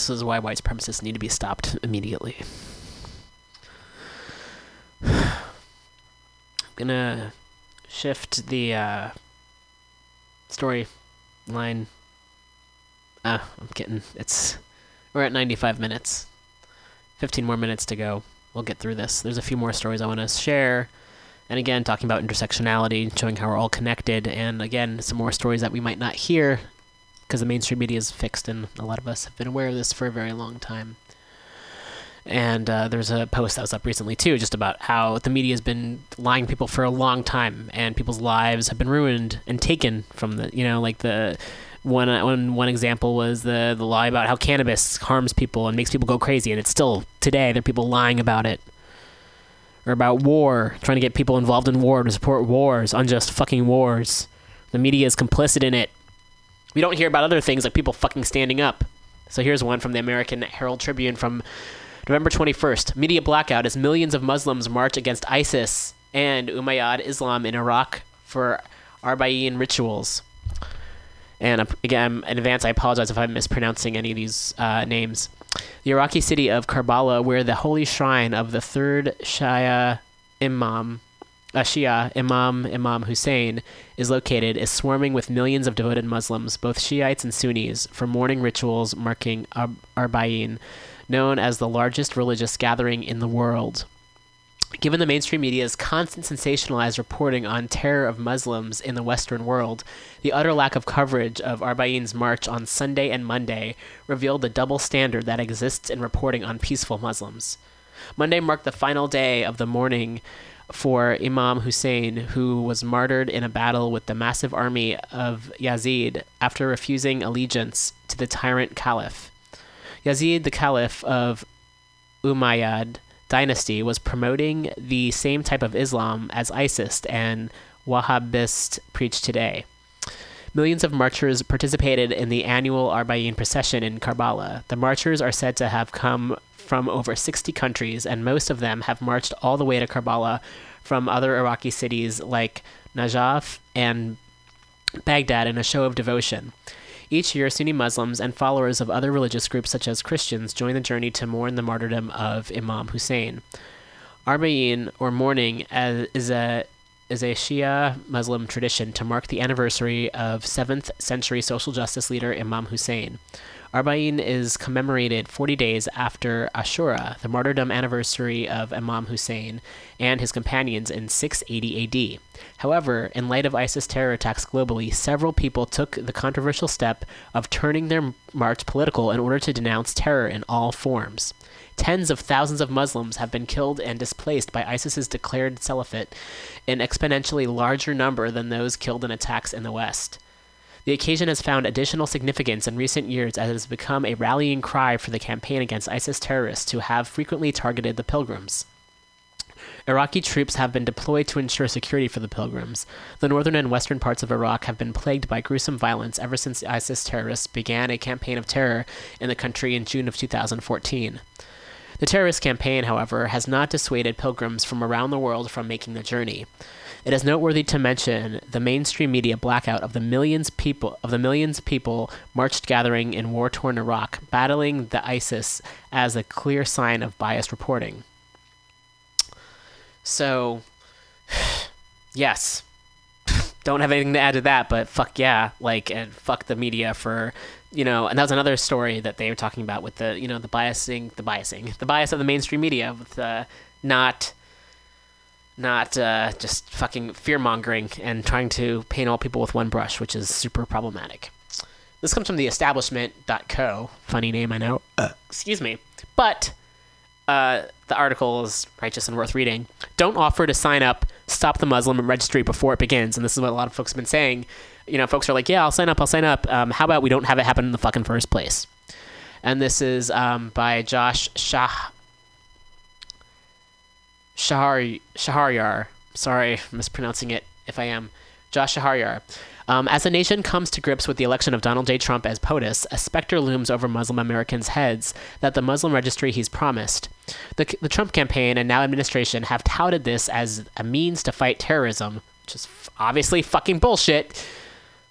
This is why white supremacists need to be stopped immediately. I'm gonna shift the uh, story line. Ah, I'm kidding. it's. We're at 95 minutes. 15 more minutes to go. We'll get through this. There's a few more stories I want to share. And again, talking about intersectionality, showing how we're all connected, and again, some more stories that we might not hear because the mainstream media is fixed, and a lot of us have been aware of this for a very long time. And uh, there's a post that was up recently too, just about how the media has been lying to people for a long time, and people's lives have been ruined and taken from the, you know, like the one one one example was the the lie about how cannabis harms people and makes people go crazy, and it's still today there are people lying about it or about war, trying to get people involved in war to support wars, unjust fucking wars. The media is complicit in it. We don't hear about other things like people fucking standing up. So here's one from the American Herald Tribune from November 21st. Media blackout as millions of Muslims march against ISIS and Umayyad Islam in Iraq for Arba'in rituals. And again, in advance, I apologize if I'm mispronouncing any of these uh, names. The Iraqi city of Karbala, where the holy shrine of the third Shia Imam, uh, Shia Imam Imam Hussein, is located, is swarming with millions of devoted Muslims, both Shiites and Sunnis, for mourning rituals marking Ar- known as the largest religious gathering in the world. Given the mainstream media's constant sensationalized reporting on terror of Muslims in the Western world, the utter lack of coverage of Arba'in's march on Sunday and Monday revealed the double standard that exists in reporting on peaceful Muslims. Monday marked the final day of the mourning for Imam Hussein, who was martyred in a battle with the massive army of Yazid after refusing allegiance to the tyrant caliph. Yazid, the caliph of Umayyad dynasty, was promoting the same type of Islam as ISIS and Wahhabist preach today. Millions of marchers participated in the annual Arba'in procession in Karbala. The marchers are said to have come from over 60 countries, and most of them have marched all the way to Karbala from other Iraqi cities like Najaf and Baghdad in a show of devotion. Each year, Sunni Muslims and followers of other religious groups, such as Christians, join the journey to mourn the martyrdom of Imam Hussein. Arba'in, or mourning, is a is a Shia Muslim tradition to mark the anniversary of 7th century social justice leader Imam Hussein. Arba'in is commemorated 40 days after Ashura, the martyrdom anniversary of Imam Hussein and his companions in 680 AD. However, in light of ISIS terror attacks globally, several people took the controversial step of turning their march political in order to denounce terror in all forms. Tens of thousands of Muslims have been killed and displaced by ISIS's declared Salafit, an exponentially larger number than those killed in attacks in the West. The occasion has found additional significance in recent years as it has become a rallying cry for the campaign against ISIS terrorists who have frequently targeted the pilgrims. Iraqi troops have been deployed to ensure security for the pilgrims. The northern and western parts of Iraq have been plagued by gruesome violence ever since ISIS terrorists began a campaign of terror in the country in June of 2014. The terrorist campaign, however, has not dissuaded pilgrims from around the world from making the journey. It is noteworthy to mention the mainstream media blackout of the millions people of the millions people marched gathering in war-torn Iraq, battling the ISIS as a clear sign of biased reporting. So, yes, don't have anything to add to that, but fuck yeah, like and fuck the media for you know, and that was another story that they were talking about with the you know the biasing, the biasing, the bias of the mainstream media with uh, not not uh, just fucking fear mongering and trying to paint all people with one brush, which is super problematic. This comes from the establishment.co. Funny name, I know. Excuse me. But uh, the article is righteous and worth reading. Don't offer to sign up, stop the Muslim registry before it begins. And this is what a lot of folks have been saying. You know, folks are like, yeah, I'll sign up, I'll sign up. Um, how about we don't have it happen in the fucking first place? And this is um, by Josh Shah. Shahar Shaharyar. Sorry, mispronouncing it if I am. Josh Shaharyar. Um, as the nation comes to grips with the election of Donald J. Trump as POTUS, a specter looms over Muslim Americans' heads that the Muslim registry he's promised. The, the Trump campaign and now administration have touted this as a means to fight terrorism, which is obviously fucking bullshit.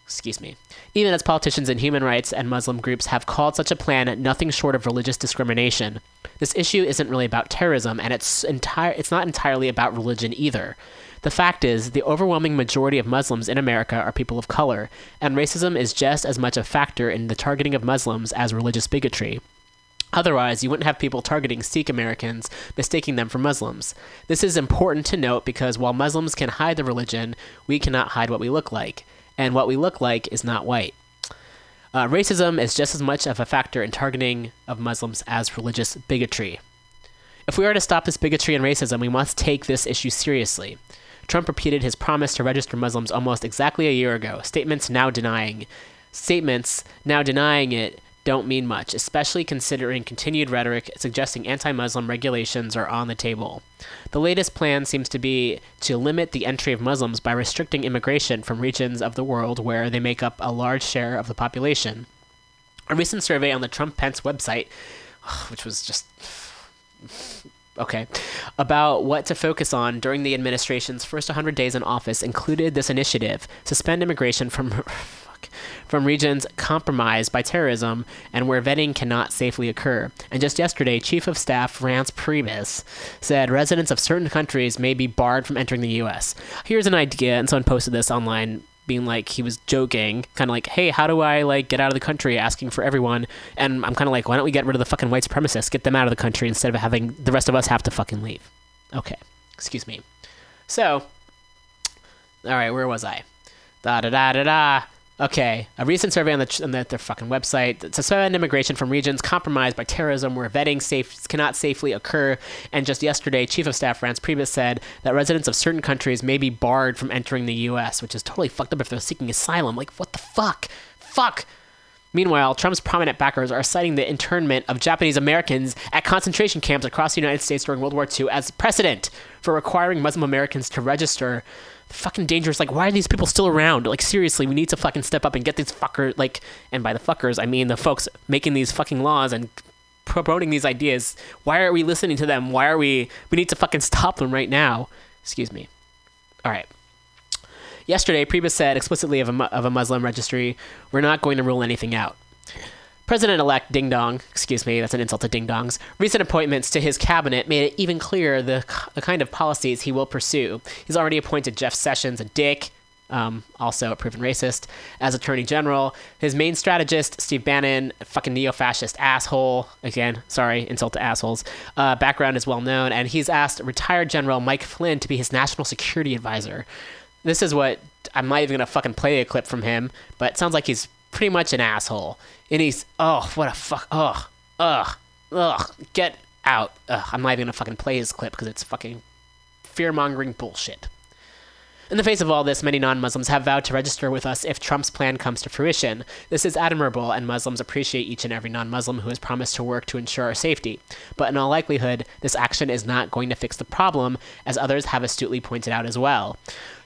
Excuse me. Even as politicians and human rights and Muslim groups have called such a plan nothing short of religious discrimination. This issue isn't really about terrorism, and it's entire it's not entirely about religion either. The fact is, the overwhelming majority of Muslims in America are people of color, and racism is just as much a factor in the targeting of Muslims as religious bigotry. Otherwise, you wouldn't have people targeting Sikh Americans, mistaking them for Muslims. This is important to note because while Muslims can hide the religion, we cannot hide what we look like. And what we look like is not white. Uh, racism is just as much of a factor in targeting of Muslims as religious bigotry. If we are to stop this bigotry and racism, we must take this issue seriously. Trump repeated his promise to register Muslims almost exactly a year ago. Statements now denying statements now denying it don't mean much, especially considering continued rhetoric suggesting anti-Muslim regulations are on the table. The latest plan seems to be to limit the entry of Muslims by restricting immigration from regions of the world where they make up a large share of the population. A recent survey on the Trump Pence website, which was just okay, about what to focus on during the administration's first 100 days in office included this initiative suspend immigration from from regions compromised by terrorism and where vetting cannot safely occur. And just yesterday, Chief of Staff Reince Priebus said residents of certain countries may be barred from entering the U.S. Here's an idea, and someone posted this online being like he was joking, kind of like, "Hey, how do I like get out of the country?" Asking for everyone, and I'm kind of like, "Why don't we get rid of the fucking white supremacists? Get them out of the country instead of having the rest of us have to fucking leave." Okay, excuse me. So, all right, where was I? Da da da da da. Okay, a recent survey on, the, on the, their fucking website suspend immigration from regions compromised by terrorism where vetting safe cannot safely occur. And just yesterday, Chief of Staff Reince Priebus said that residents of certain countries may be barred from entering the U.S., which is totally fucked up if they're seeking asylum. Like, what the fuck? Fuck. Meanwhile, Trump's prominent backers are citing the internment of Japanese Americans at concentration camps across the United States during World War II as precedent for requiring Muslim Americans to register. Fucking dangerous. Like, why are these people still around? Like, seriously, we need to fucking step up and get these fuckers. Like, and by the fuckers, I mean the folks making these fucking laws and promoting these ideas. Why are we listening to them? Why are we? We need to fucking stop them right now. Excuse me. All right. Yesterday, Priebus said explicitly of a, of a Muslim registry, we're not going to rule anything out. President elect Ding Dong, excuse me, that's an insult to Ding Dongs, recent appointments to his cabinet made it even clearer the, the kind of policies he will pursue. He's already appointed Jeff Sessions, a dick, um, also a proven racist, as Attorney General. His main strategist, Steve Bannon, fucking neo fascist asshole. Again, sorry, insult to assholes. Uh, background is well known, and he's asked retired General Mike Flynn to be his national security advisor. This is what I'm not even gonna fucking play a clip from him, but it sounds like he's pretty much an asshole. And he's oh what a fuck ugh ugh ugh get out. Ugh, I'm not even gonna fucking play his clip because it's fucking fear mongering bullshit. In the face of all this, many non Muslims have vowed to register with us if Trump's plan comes to fruition. This is admirable, and Muslims appreciate each and every non Muslim who has promised to work to ensure our safety. But in all likelihood, this action is not going to fix the problem, as others have astutely pointed out as well.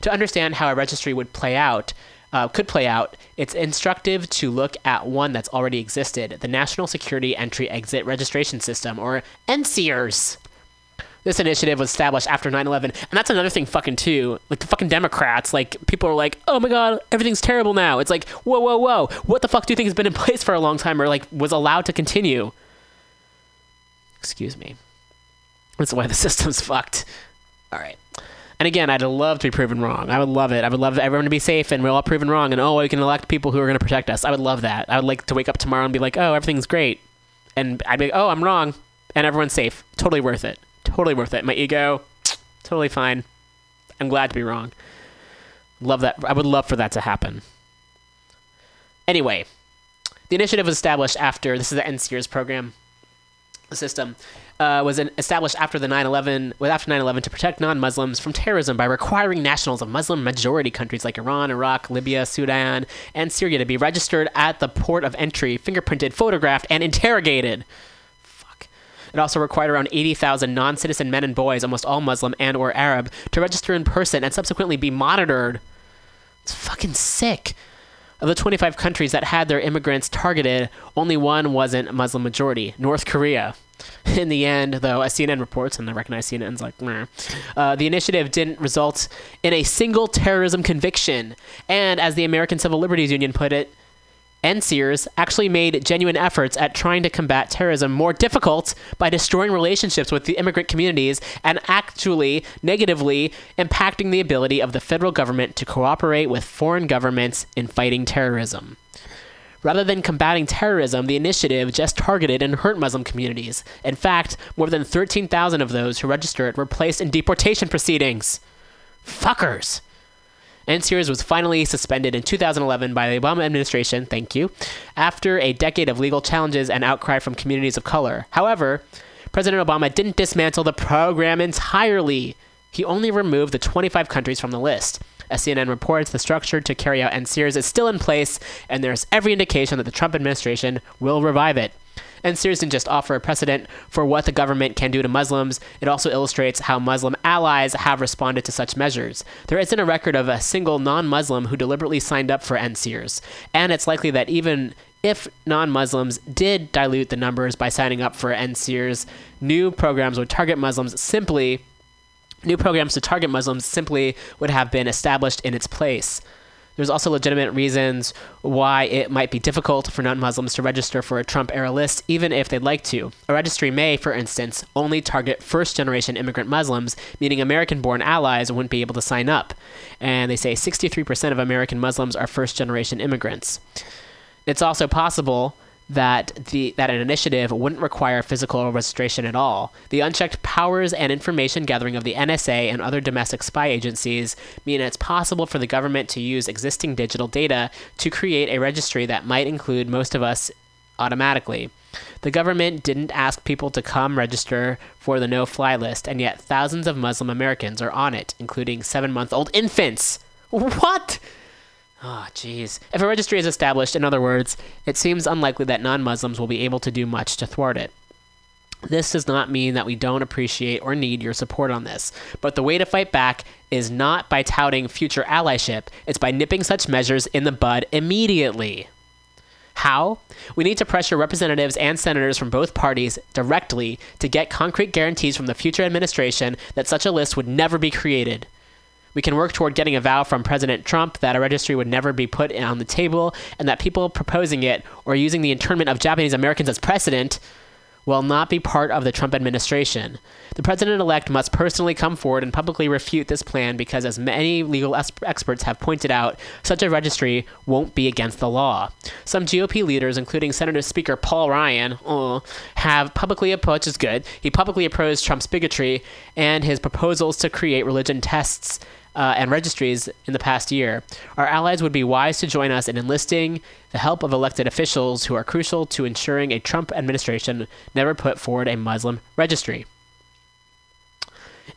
To understand how a registry would play out, uh, could play out, it's instructive to look at one that's already existed the National Security Entry Exit Registration System, or NSEERS. This initiative was established after 9/11, and that's another thing, fucking too. Like the fucking Democrats, like people are like, "Oh my God, everything's terrible now." It's like, whoa, whoa, whoa, what the fuck do you think has been in place for a long time, or like was allowed to continue? Excuse me. That's why the system's fucked. All right. And again, I'd love to be proven wrong. I would love it. I would love everyone to be safe and we're all proven wrong. And oh, we can elect people who are going to protect us. I would love that. I would like to wake up tomorrow and be like, oh, everything's great. And I'd be like, oh, I'm wrong. And everyone's safe. Totally worth it. Totally worth it. My ego, totally fine. I'm glad to be wrong. Love that. I would love for that to happen. Anyway, the initiative was established after this is the NSEERS program system uh, was established after the 9/11 well, after 9/11 to protect non-Muslims from terrorism by requiring nationals of Muslim majority countries like Iran, Iraq, Libya, Sudan, and Syria to be registered at the port of entry, fingerprinted, photographed, and interrogated. Fuck. It also required around 80,000 non-citizen men and boys, almost all Muslim and or Arab, to register in person and subsequently be monitored. It's fucking sick. Of the 25 countries that had their immigrants targeted, only one wasn't Muslim majority North Korea. In the end, though, as CNN reports, and I recognize CNN's like, uh, the initiative didn't result in a single terrorism conviction. And as the American Civil Liberties Union put it, NSEERS actually made genuine efforts at trying to combat terrorism more difficult by destroying relationships with the immigrant communities and actually negatively impacting the ability of the federal government to cooperate with foreign governments in fighting terrorism. Rather than combating terrorism, the initiative just targeted and hurt Muslim communities. In fact, more than 13,000 of those who registered were placed in deportation proceedings. Fuckers! NSEERS was finally suspended in 2011 by the Obama administration, thank you, after a decade of legal challenges and outcry from communities of color. However, President Obama didn't dismantle the program entirely. He only removed the 25 countries from the list. As CNN reports, the structure to carry out NSEERS is still in place, and there's every indication that the Trump administration will revive it. NSEERS didn't just offer a precedent for what the government can do to Muslims, it also illustrates how Muslim allies have responded to such measures. There isn't a record of a single non Muslim who deliberately signed up for NSEERS, and it's likely that even if non Muslims did dilute the numbers by signing up for NSEERS, new programs would target Muslims simply. New programs to target Muslims simply would have been established in its place. There's also legitimate reasons why it might be difficult for non Muslims to register for a Trump era list, even if they'd like to. A registry may, for instance, only target first generation immigrant Muslims, meaning American born allies wouldn't be able to sign up. And they say 63% of American Muslims are first generation immigrants. It's also possible that the that an initiative wouldn't require physical registration at all. The unchecked powers and information gathering of the NSA and other domestic spy agencies mean it's possible for the government to use existing digital data to create a registry that might include most of us automatically. The government didn't ask people to come register for the no fly list, and yet thousands of Muslim Americans are on it, including seven month old infants. What? Ah, jeez. If a registry is established, in other words, it seems unlikely that non Muslims will be able to do much to thwart it. This does not mean that we don't appreciate or need your support on this, but the way to fight back is not by touting future allyship, it's by nipping such measures in the bud immediately. How? We need to pressure representatives and senators from both parties directly to get concrete guarantees from the future administration that such a list would never be created. We can work toward getting a vow from President Trump that a registry would never be put on the table and that people proposing it or using the internment of Japanese Americans as precedent will not be part of the Trump administration. The president elect must personally come forward and publicly refute this plan because, as many legal experts have pointed out, such a registry won't be against the law. Some GOP leaders, including Senator Speaker Paul Ryan, uh, have publicly opposed, which is good, he publicly opposed Trump's bigotry and his proposals to create religion tests uh, and registries in the past year. Our allies would be wise to join us in enlisting the help of elected officials who are crucial to ensuring a Trump administration never put forward a Muslim registry.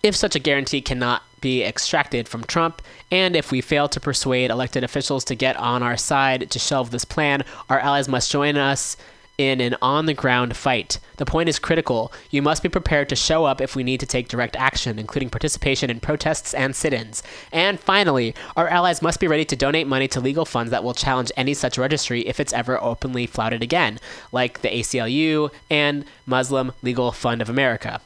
If such a guarantee cannot be extracted from Trump, and if we fail to persuade elected officials to get on our side to shelve this plan, our allies must join us in an on the ground fight. The point is critical. You must be prepared to show up if we need to take direct action, including participation in protests and sit ins. And finally, our allies must be ready to donate money to legal funds that will challenge any such registry if it's ever openly flouted again, like the ACLU and Muslim Legal Fund of America.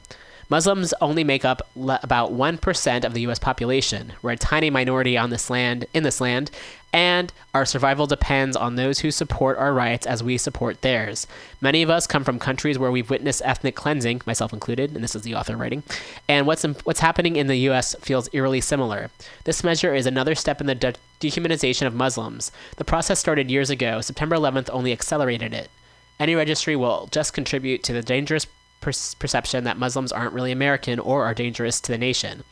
Muslims only make up le- about 1% of the US population. We're a tiny minority on this land in this land, and our survival depends on those who support our rights as we support theirs. Many of us come from countries where we've witnessed ethnic cleansing, myself included, and this is the author writing. And what's what's happening in the US feels eerily similar. This measure is another step in the de- dehumanization of Muslims. The process started years ago. September 11th only accelerated it. Any registry will just contribute to the dangerous per- perception that Muslims aren't really American or are dangerous to the nation.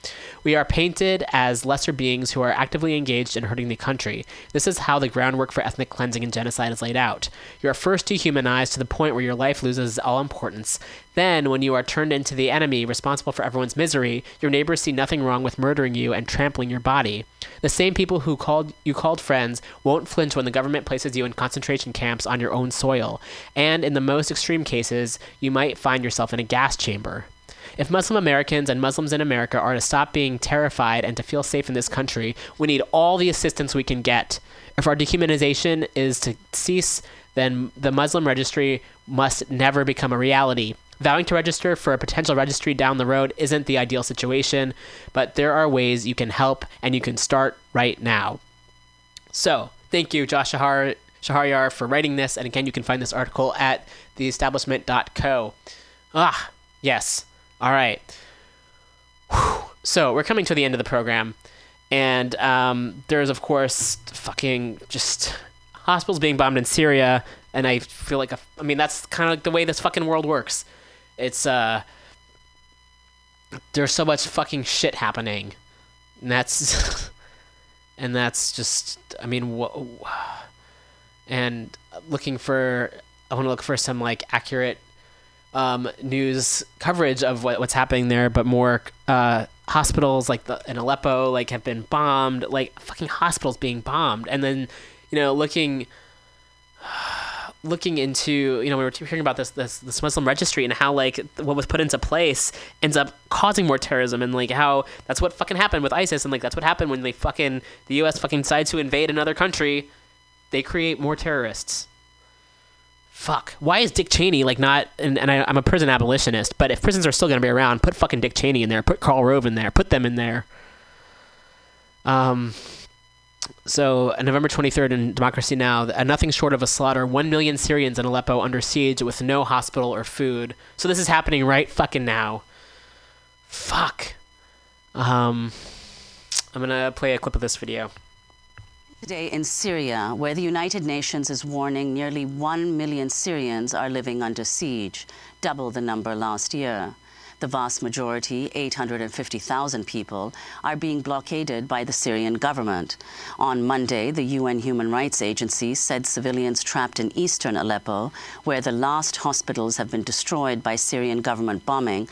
We are painted as lesser beings who are actively engaged in hurting the country. This is how the groundwork for ethnic cleansing and genocide is laid out. You are first dehumanized to the point where your life loses all importance. Then, when you are turned into the enemy responsible for everyone's misery, your neighbors see nothing wrong with murdering you and trampling your body. The same people who called you called friends won't flinch when the government places you in concentration camps on your own soil, and in the most extreme cases, you might find yourself in a gas chamber. If Muslim Americans and Muslims in America are to stop being terrified and to feel safe in this country, we need all the assistance we can get. If our dehumanization is to cease, then the Muslim registry must never become a reality. Vowing to register for a potential registry down the road isn't the ideal situation, but there are ways you can help and you can start right now. So, thank you, Josh Shahar, Shaharyar, for writing this. And again, you can find this article at theestablishment.co. Ah, yes. All right. Whew. So, we're coming to the end of the program. And um, there's, of course, fucking just hospitals being bombed in Syria. And I feel like, a, I mean, that's kind of like the way this fucking world works. It's, uh, there's so much fucking shit happening. And that's, and that's just, I mean, wha- and looking for, I want to look for some like accurate um, news coverage of what, what's happening there, but more uh, hospitals like the in Aleppo like have been bombed, like fucking hospitals being bombed, and then you know looking looking into you know we were hearing about this this this Muslim registry and how like what was put into place ends up causing more terrorism and like how that's what fucking happened with ISIS and like that's what happened when they fucking the U.S. fucking decides to invade another country, they create more terrorists. Fuck. Why is dick cheney like not and, and I, i'm a prison abolitionist but if prisons are still to be around put fucking dick cheney in there put karl rove in there put them in there. Um so uh, november 23rd in democracy now! Uh, nothing short of a slaughter. 1 million syrians in aleppo under siege with no hospital or food. So this is happening right fucking now. Fuck. Um i'm gonna play a clip of this video. Today in Syria, where the United Nations is warning nearly 1 million Syrians are living under siege, double the number last year. The vast majority, 850,000 people, are being blockaded by the Syrian government. On Monday, the UN Human Rights Agency said civilians trapped in eastern Aleppo, where the last hospitals have been destroyed by Syrian government bombing,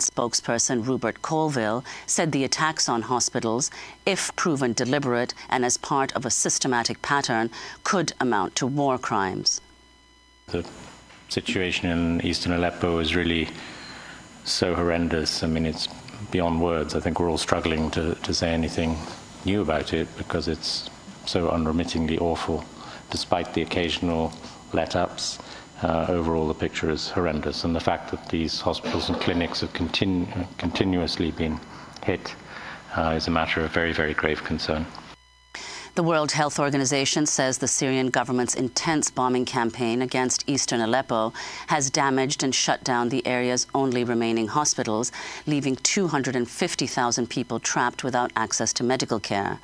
Spokesperson Rupert Colville said the attacks on hospitals, if proven deliberate and as part of a systematic pattern, could amount to war crimes. The situation in eastern Aleppo is really so horrendous. I mean, it's beyond words. I think we're all struggling to, to say anything new about it because it's so unremittingly awful, despite the occasional let ups. Uh, overall, the picture is horrendous, and the fact that these hospitals and clinics have continu- continuously been hit uh, is a matter of very, very grave concern. The World Health Organization says the Syrian government's intense bombing campaign against eastern Aleppo has damaged and shut down the area's only remaining hospitals, leaving 250,000 people trapped without access to medical care.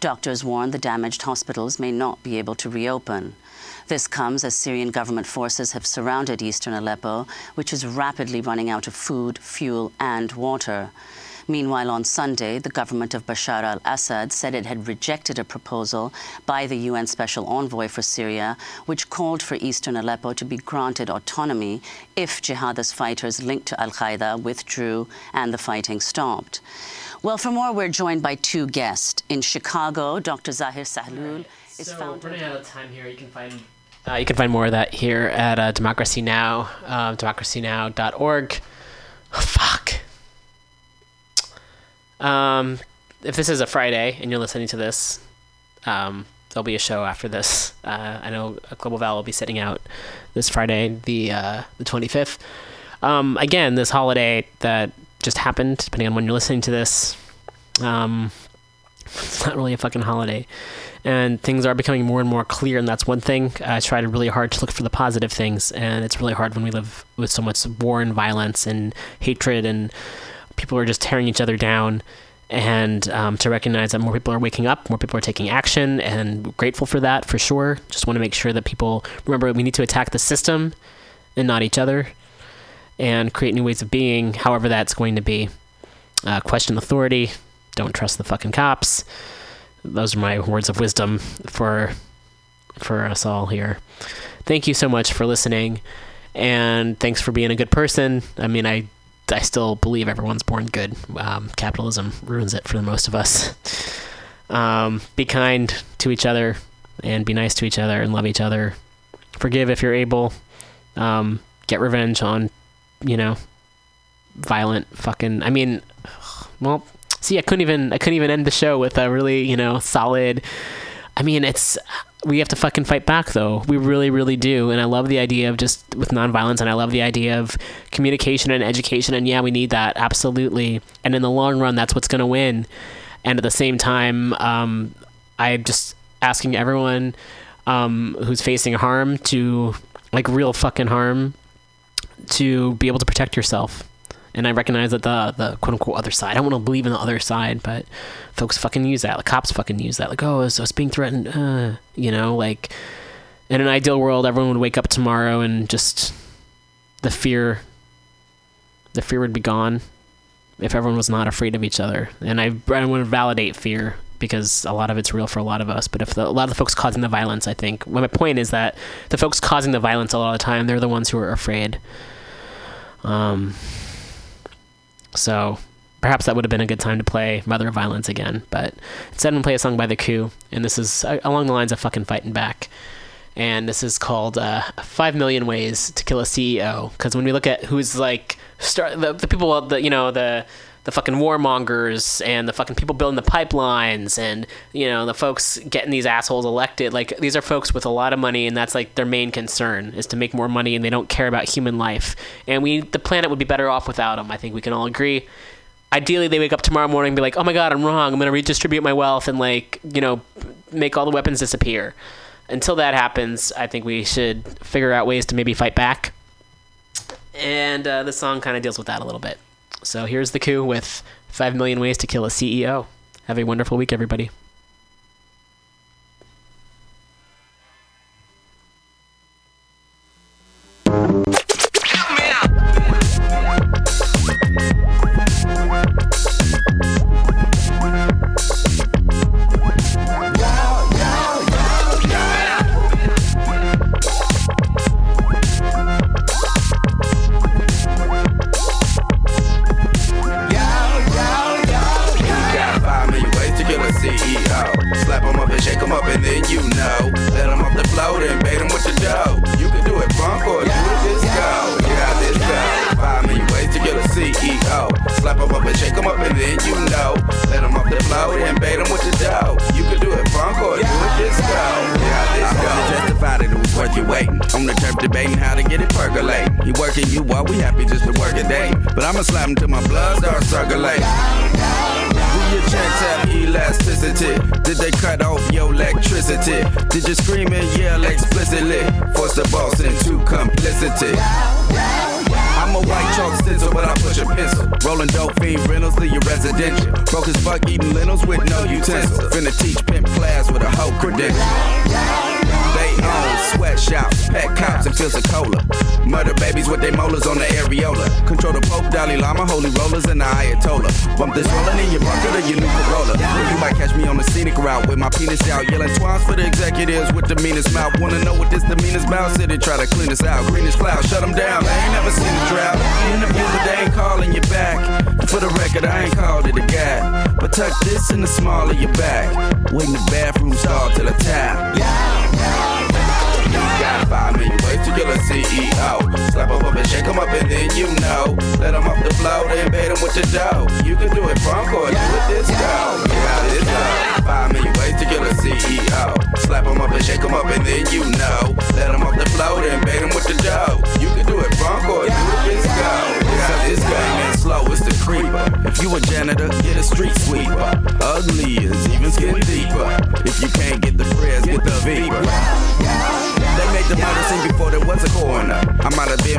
Doctors warn the damaged hospitals may not be able to reopen. This comes as Syrian government forces have surrounded eastern Aleppo, which is rapidly running out of food, fuel, and water. Meanwhile, on Sunday, the government of Bashar al Assad said it had rejected a proposal by the UN Special Envoy for Syria, which called for eastern Aleppo to be granted autonomy if jihadist fighters linked to Al Qaeda withdrew and the fighting stopped. Well, for more, we're joined by two guests. In Chicago, Dr. Zaher Sahloul is so founder. running out of time here. You can find uh, you can find more of that here at uh, Democracy Now, uh, democracynow.org. Oh, fuck. Um, if this is a Friday and you're listening to this, um, there'll be a show after this. Uh, I know Global Val will be sitting out this Friday, the uh, the 25th. Um, again, this holiday that just happened, depending on when you're listening to this, um, it's not really a fucking holiday. And things are becoming more and more clear, and that's one thing. I tried really hard to look for the positive things, and it's really hard when we live with so much war and violence and hatred, and people are just tearing each other down. And um, to recognize that more people are waking up, more people are taking action, and grateful for that for sure. Just want to make sure that people remember we need to attack the system and not each other, and create new ways of being, however that's going to be. Uh, question authority, don't trust the fucking cops. Those are my words of wisdom for for us all here. Thank you so much for listening, and thanks for being a good person. I mean, I I still believe everyone's born good. Um, capitalism ruins it for the most of us. Um, be kind to each other, and be nice to each other, and love each other. Forgive if you're able. Um, get revenge on, you know, violent fucking. I mean, well, see, I couldn't even I couldn't even end the show with a really you know solid. I mean, it's we have to fucking fight back though. We really, really do. And I love the idea of just with nonviolence, and I love the idea of communication and education. And yeah, we need that absolutely. And in the long run, that's what's going to win. And at the same time, um, I'm just asking everyone um, who's facing harm to like real fucking harm to be able to protect yourself and I recognize that the the quote unquote other side. I don't want to believe in the other side, but folks fucking use that. The cops fucking use that. Like, oh, so it's being threatened. Uh, you know, like in an ideal world, everyone would wake up tomorrow and just the fear, the fear would be gone if everyone was not afraid of each other. And I I want to validate fear because a lot of it's real for a lot of us. But if the, a lot of the folks causing the violence, I think, well, my point is that the folks causing the violence a lot of the time, they're the ones who are afraid. Um, so perhaps that would have been a good time to play Mother of Violence again. But instead, I'm play a song by The Coup, and this is uh, along the lines of fucking fighting back. And this is called uh, Five Million Ways to Kill a CEO. Because when we look at who's like, the, the people, the you know, the the fucking warmongers and the fucking people building the pipelines and you know the folks getting these assholes elected. Like these are folks with a lot of money and that's like their main concern is to make more money and they don't care about human life. And we the planet would be better off without them i think we can all agree. Ideally they wake up tomorrow morning and be like oh my god i'm wrong. I'm going to redistribute my wealth and like you know make all the weapons disappear. Until that happens i think we should figure out ways to maybe fight back. And uh, the song kind of deals with that a little bit so here's the coup with 5 million ways to kill a CEO. Have a wonderful week, everybody. Get it percolate. He working you while we happy just to work a day. But I'ma slap him till my blood starts circulating. Do your checks have elasticity? Did they cut off your electricity? Did you scream and yell explicitly? Force the boss into complicity. I'm a white chalk stencil, but I push a pencil. Rolling dope fiend rentals to your residential. Broke as fuck eating lentils with no utensil. Finna teach pimp class with a hoe credential. Sweatshops, pet cops, and pills of cola. Murder babies with their molars on the areola. Control the Pope, Dalai Lama, holy rollers, and the Ayatollah. Bump this rolling in your bucket or your new Corolla. You might catch me on the scenic route with my penis out, yelling twice for the executives with the meanest mouth. Wanna know what this the meanest mouth? City try to clean us out. Greenish cloud, shut them down. They ain't never seen a drought. Interview, but they ain't calling you back. For the record, I ain't called it a gap. But tuck this in the small of your back. Wait in the bathroom stall till the tap. You five million ways to kill a CEO. Slap him up and shake him up and then you know. Let him off the floor, then bait him with the dough. You can do it funk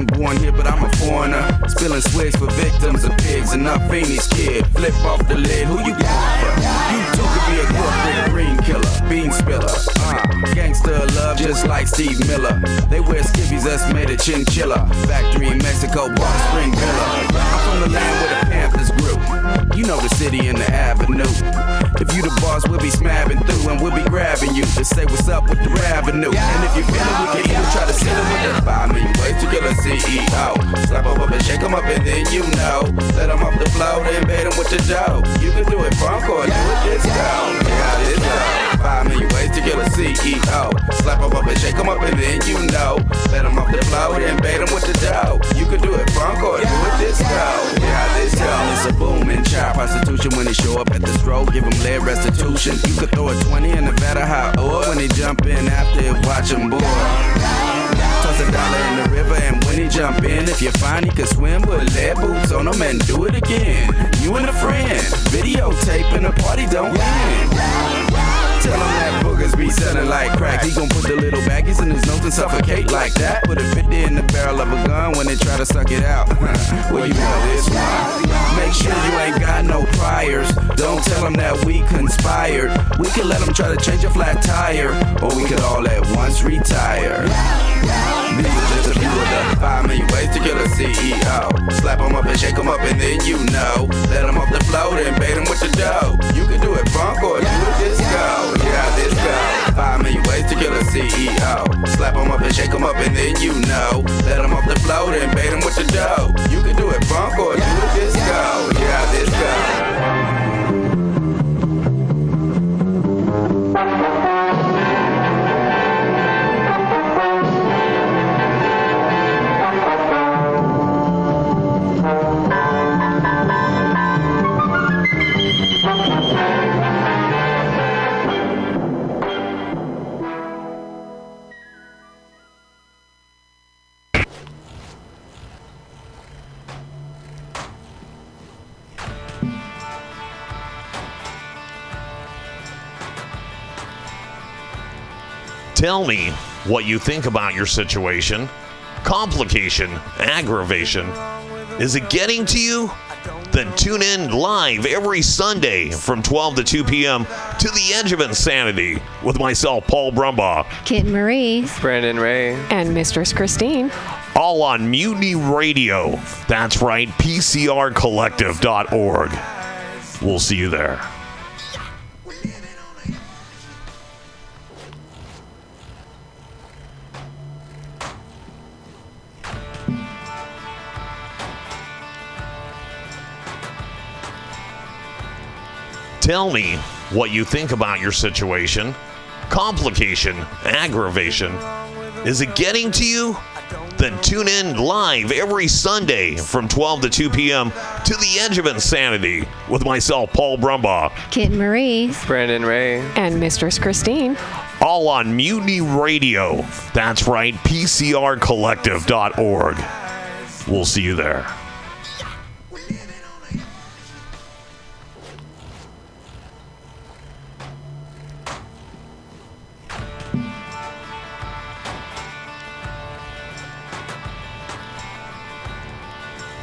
born here, but I'm a foreigner. Spilling swigs for victims of pigs and Phoenix kid. Flip off the lid, who you for? You too could be a corporate green killer, bean spiller. Uh, gangster love, just like Steve Miller. They wear skivvies that's made of chinchilla. Factory in Mexico, Bar Spring Villa. I'm from the land where the Panthers grew. You know the city and the avenue. If you the boss, we'll be smabbing through and we'll be grabbing you to say what's up with the revenue. And if you feel it, we can even try to it with the five million ways to kill a CEO. Slap him up and shake him up and then you know. Let him off the floor, then bait him with the dough. You can do it funk or do it this disco. Yeah, this go. Five million ways to kill a CEO. Slap him up and shake him up and then you know. Let him off the floor, then bait him with the dough. You can do it funk or do it disco. Yeah, this go. It's a booming child prostitution when they show up at the stroke. Give him lead restitution. You could throw a 20 in vat of hot oil when they jump in after it, watch board. Toss a dollar in the river and when he jump in, if you find he can swim, put lead boots on him and do it again. You and a friend, videotape and the party don't end. Tell him that boogers be selling like crack. He gon' put the little baggies in his nose and suffocate like that. Put a 50 in the barrel of a gun when they try to suck it out. well, you know this one. Make sure you ain't got no priors. Don't tell him that we conspired. We could let him try to change a flat tire, or we could all at once retire. These are just a few of the five million ways to kill a CEO. Slap him up and shake him up and then you know. Let him off the floor, then bait him with the dough. You can do it funk or do it disco. Yeah, this go. Five million ways to kill a CEO. Slap him up and shake him up and then you know. Let him off the floor, then bait him with the dough. You can do it funk or do it disco. Tell me what you think about your situation. Complication, aggravation. Is it getting to you? Then tune in live every Sunday from 12 to 2 p.m. to The Edge of Insanity with myself, Paul Brumbaugh, Kit Marie. Brandon Ray. And Mistress Christine. all on Mutiny Radio. That's right, PCRcollective.org. We'll see you there. Tell me what you think about your situation. Complication, aggravation. Is it getting to you? Then tune in live every Sunday from 12 to 2 p.m. to The Edge of Insanity with myself, Paul Brumbaugh, Kit Marie. Brandon Ray. And Mistress Christine. All on Mutiny Radio. That's right, PCRcollective.org. We'll see you there.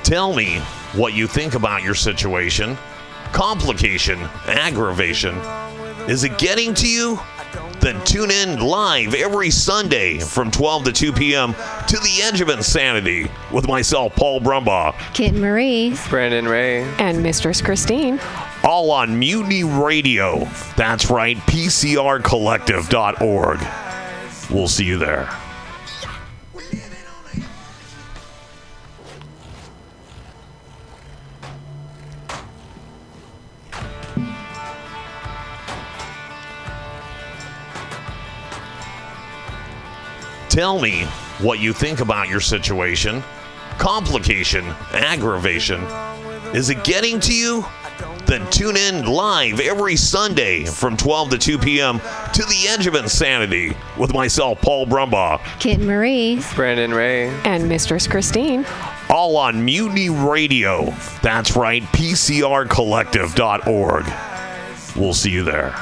Tell me what you think about your situation. Complication, aggravation. Is it getting to you? Then tune in live every Sunday from 12 to 2 p.m. to The Edge of Insanity with myself, Paul Brumbaugh. Kit Marie. Brandon Ray. And Mistress Christine. All on Mutiny Radio. That's right, PCRcollective.org. We'll see you there. Tell me what you think about your situation. Complication, aggravation. Is it getting to you? Then tune in live every Sunday from 12 to 2 p.m. to The Edge of Insanity with myself, Paul Brumbaugh. Kit Marie. Brandon Ray. And Mistress Christine. All on Mutiny Radio. That's right, PCRcollective.org. We'll see you there.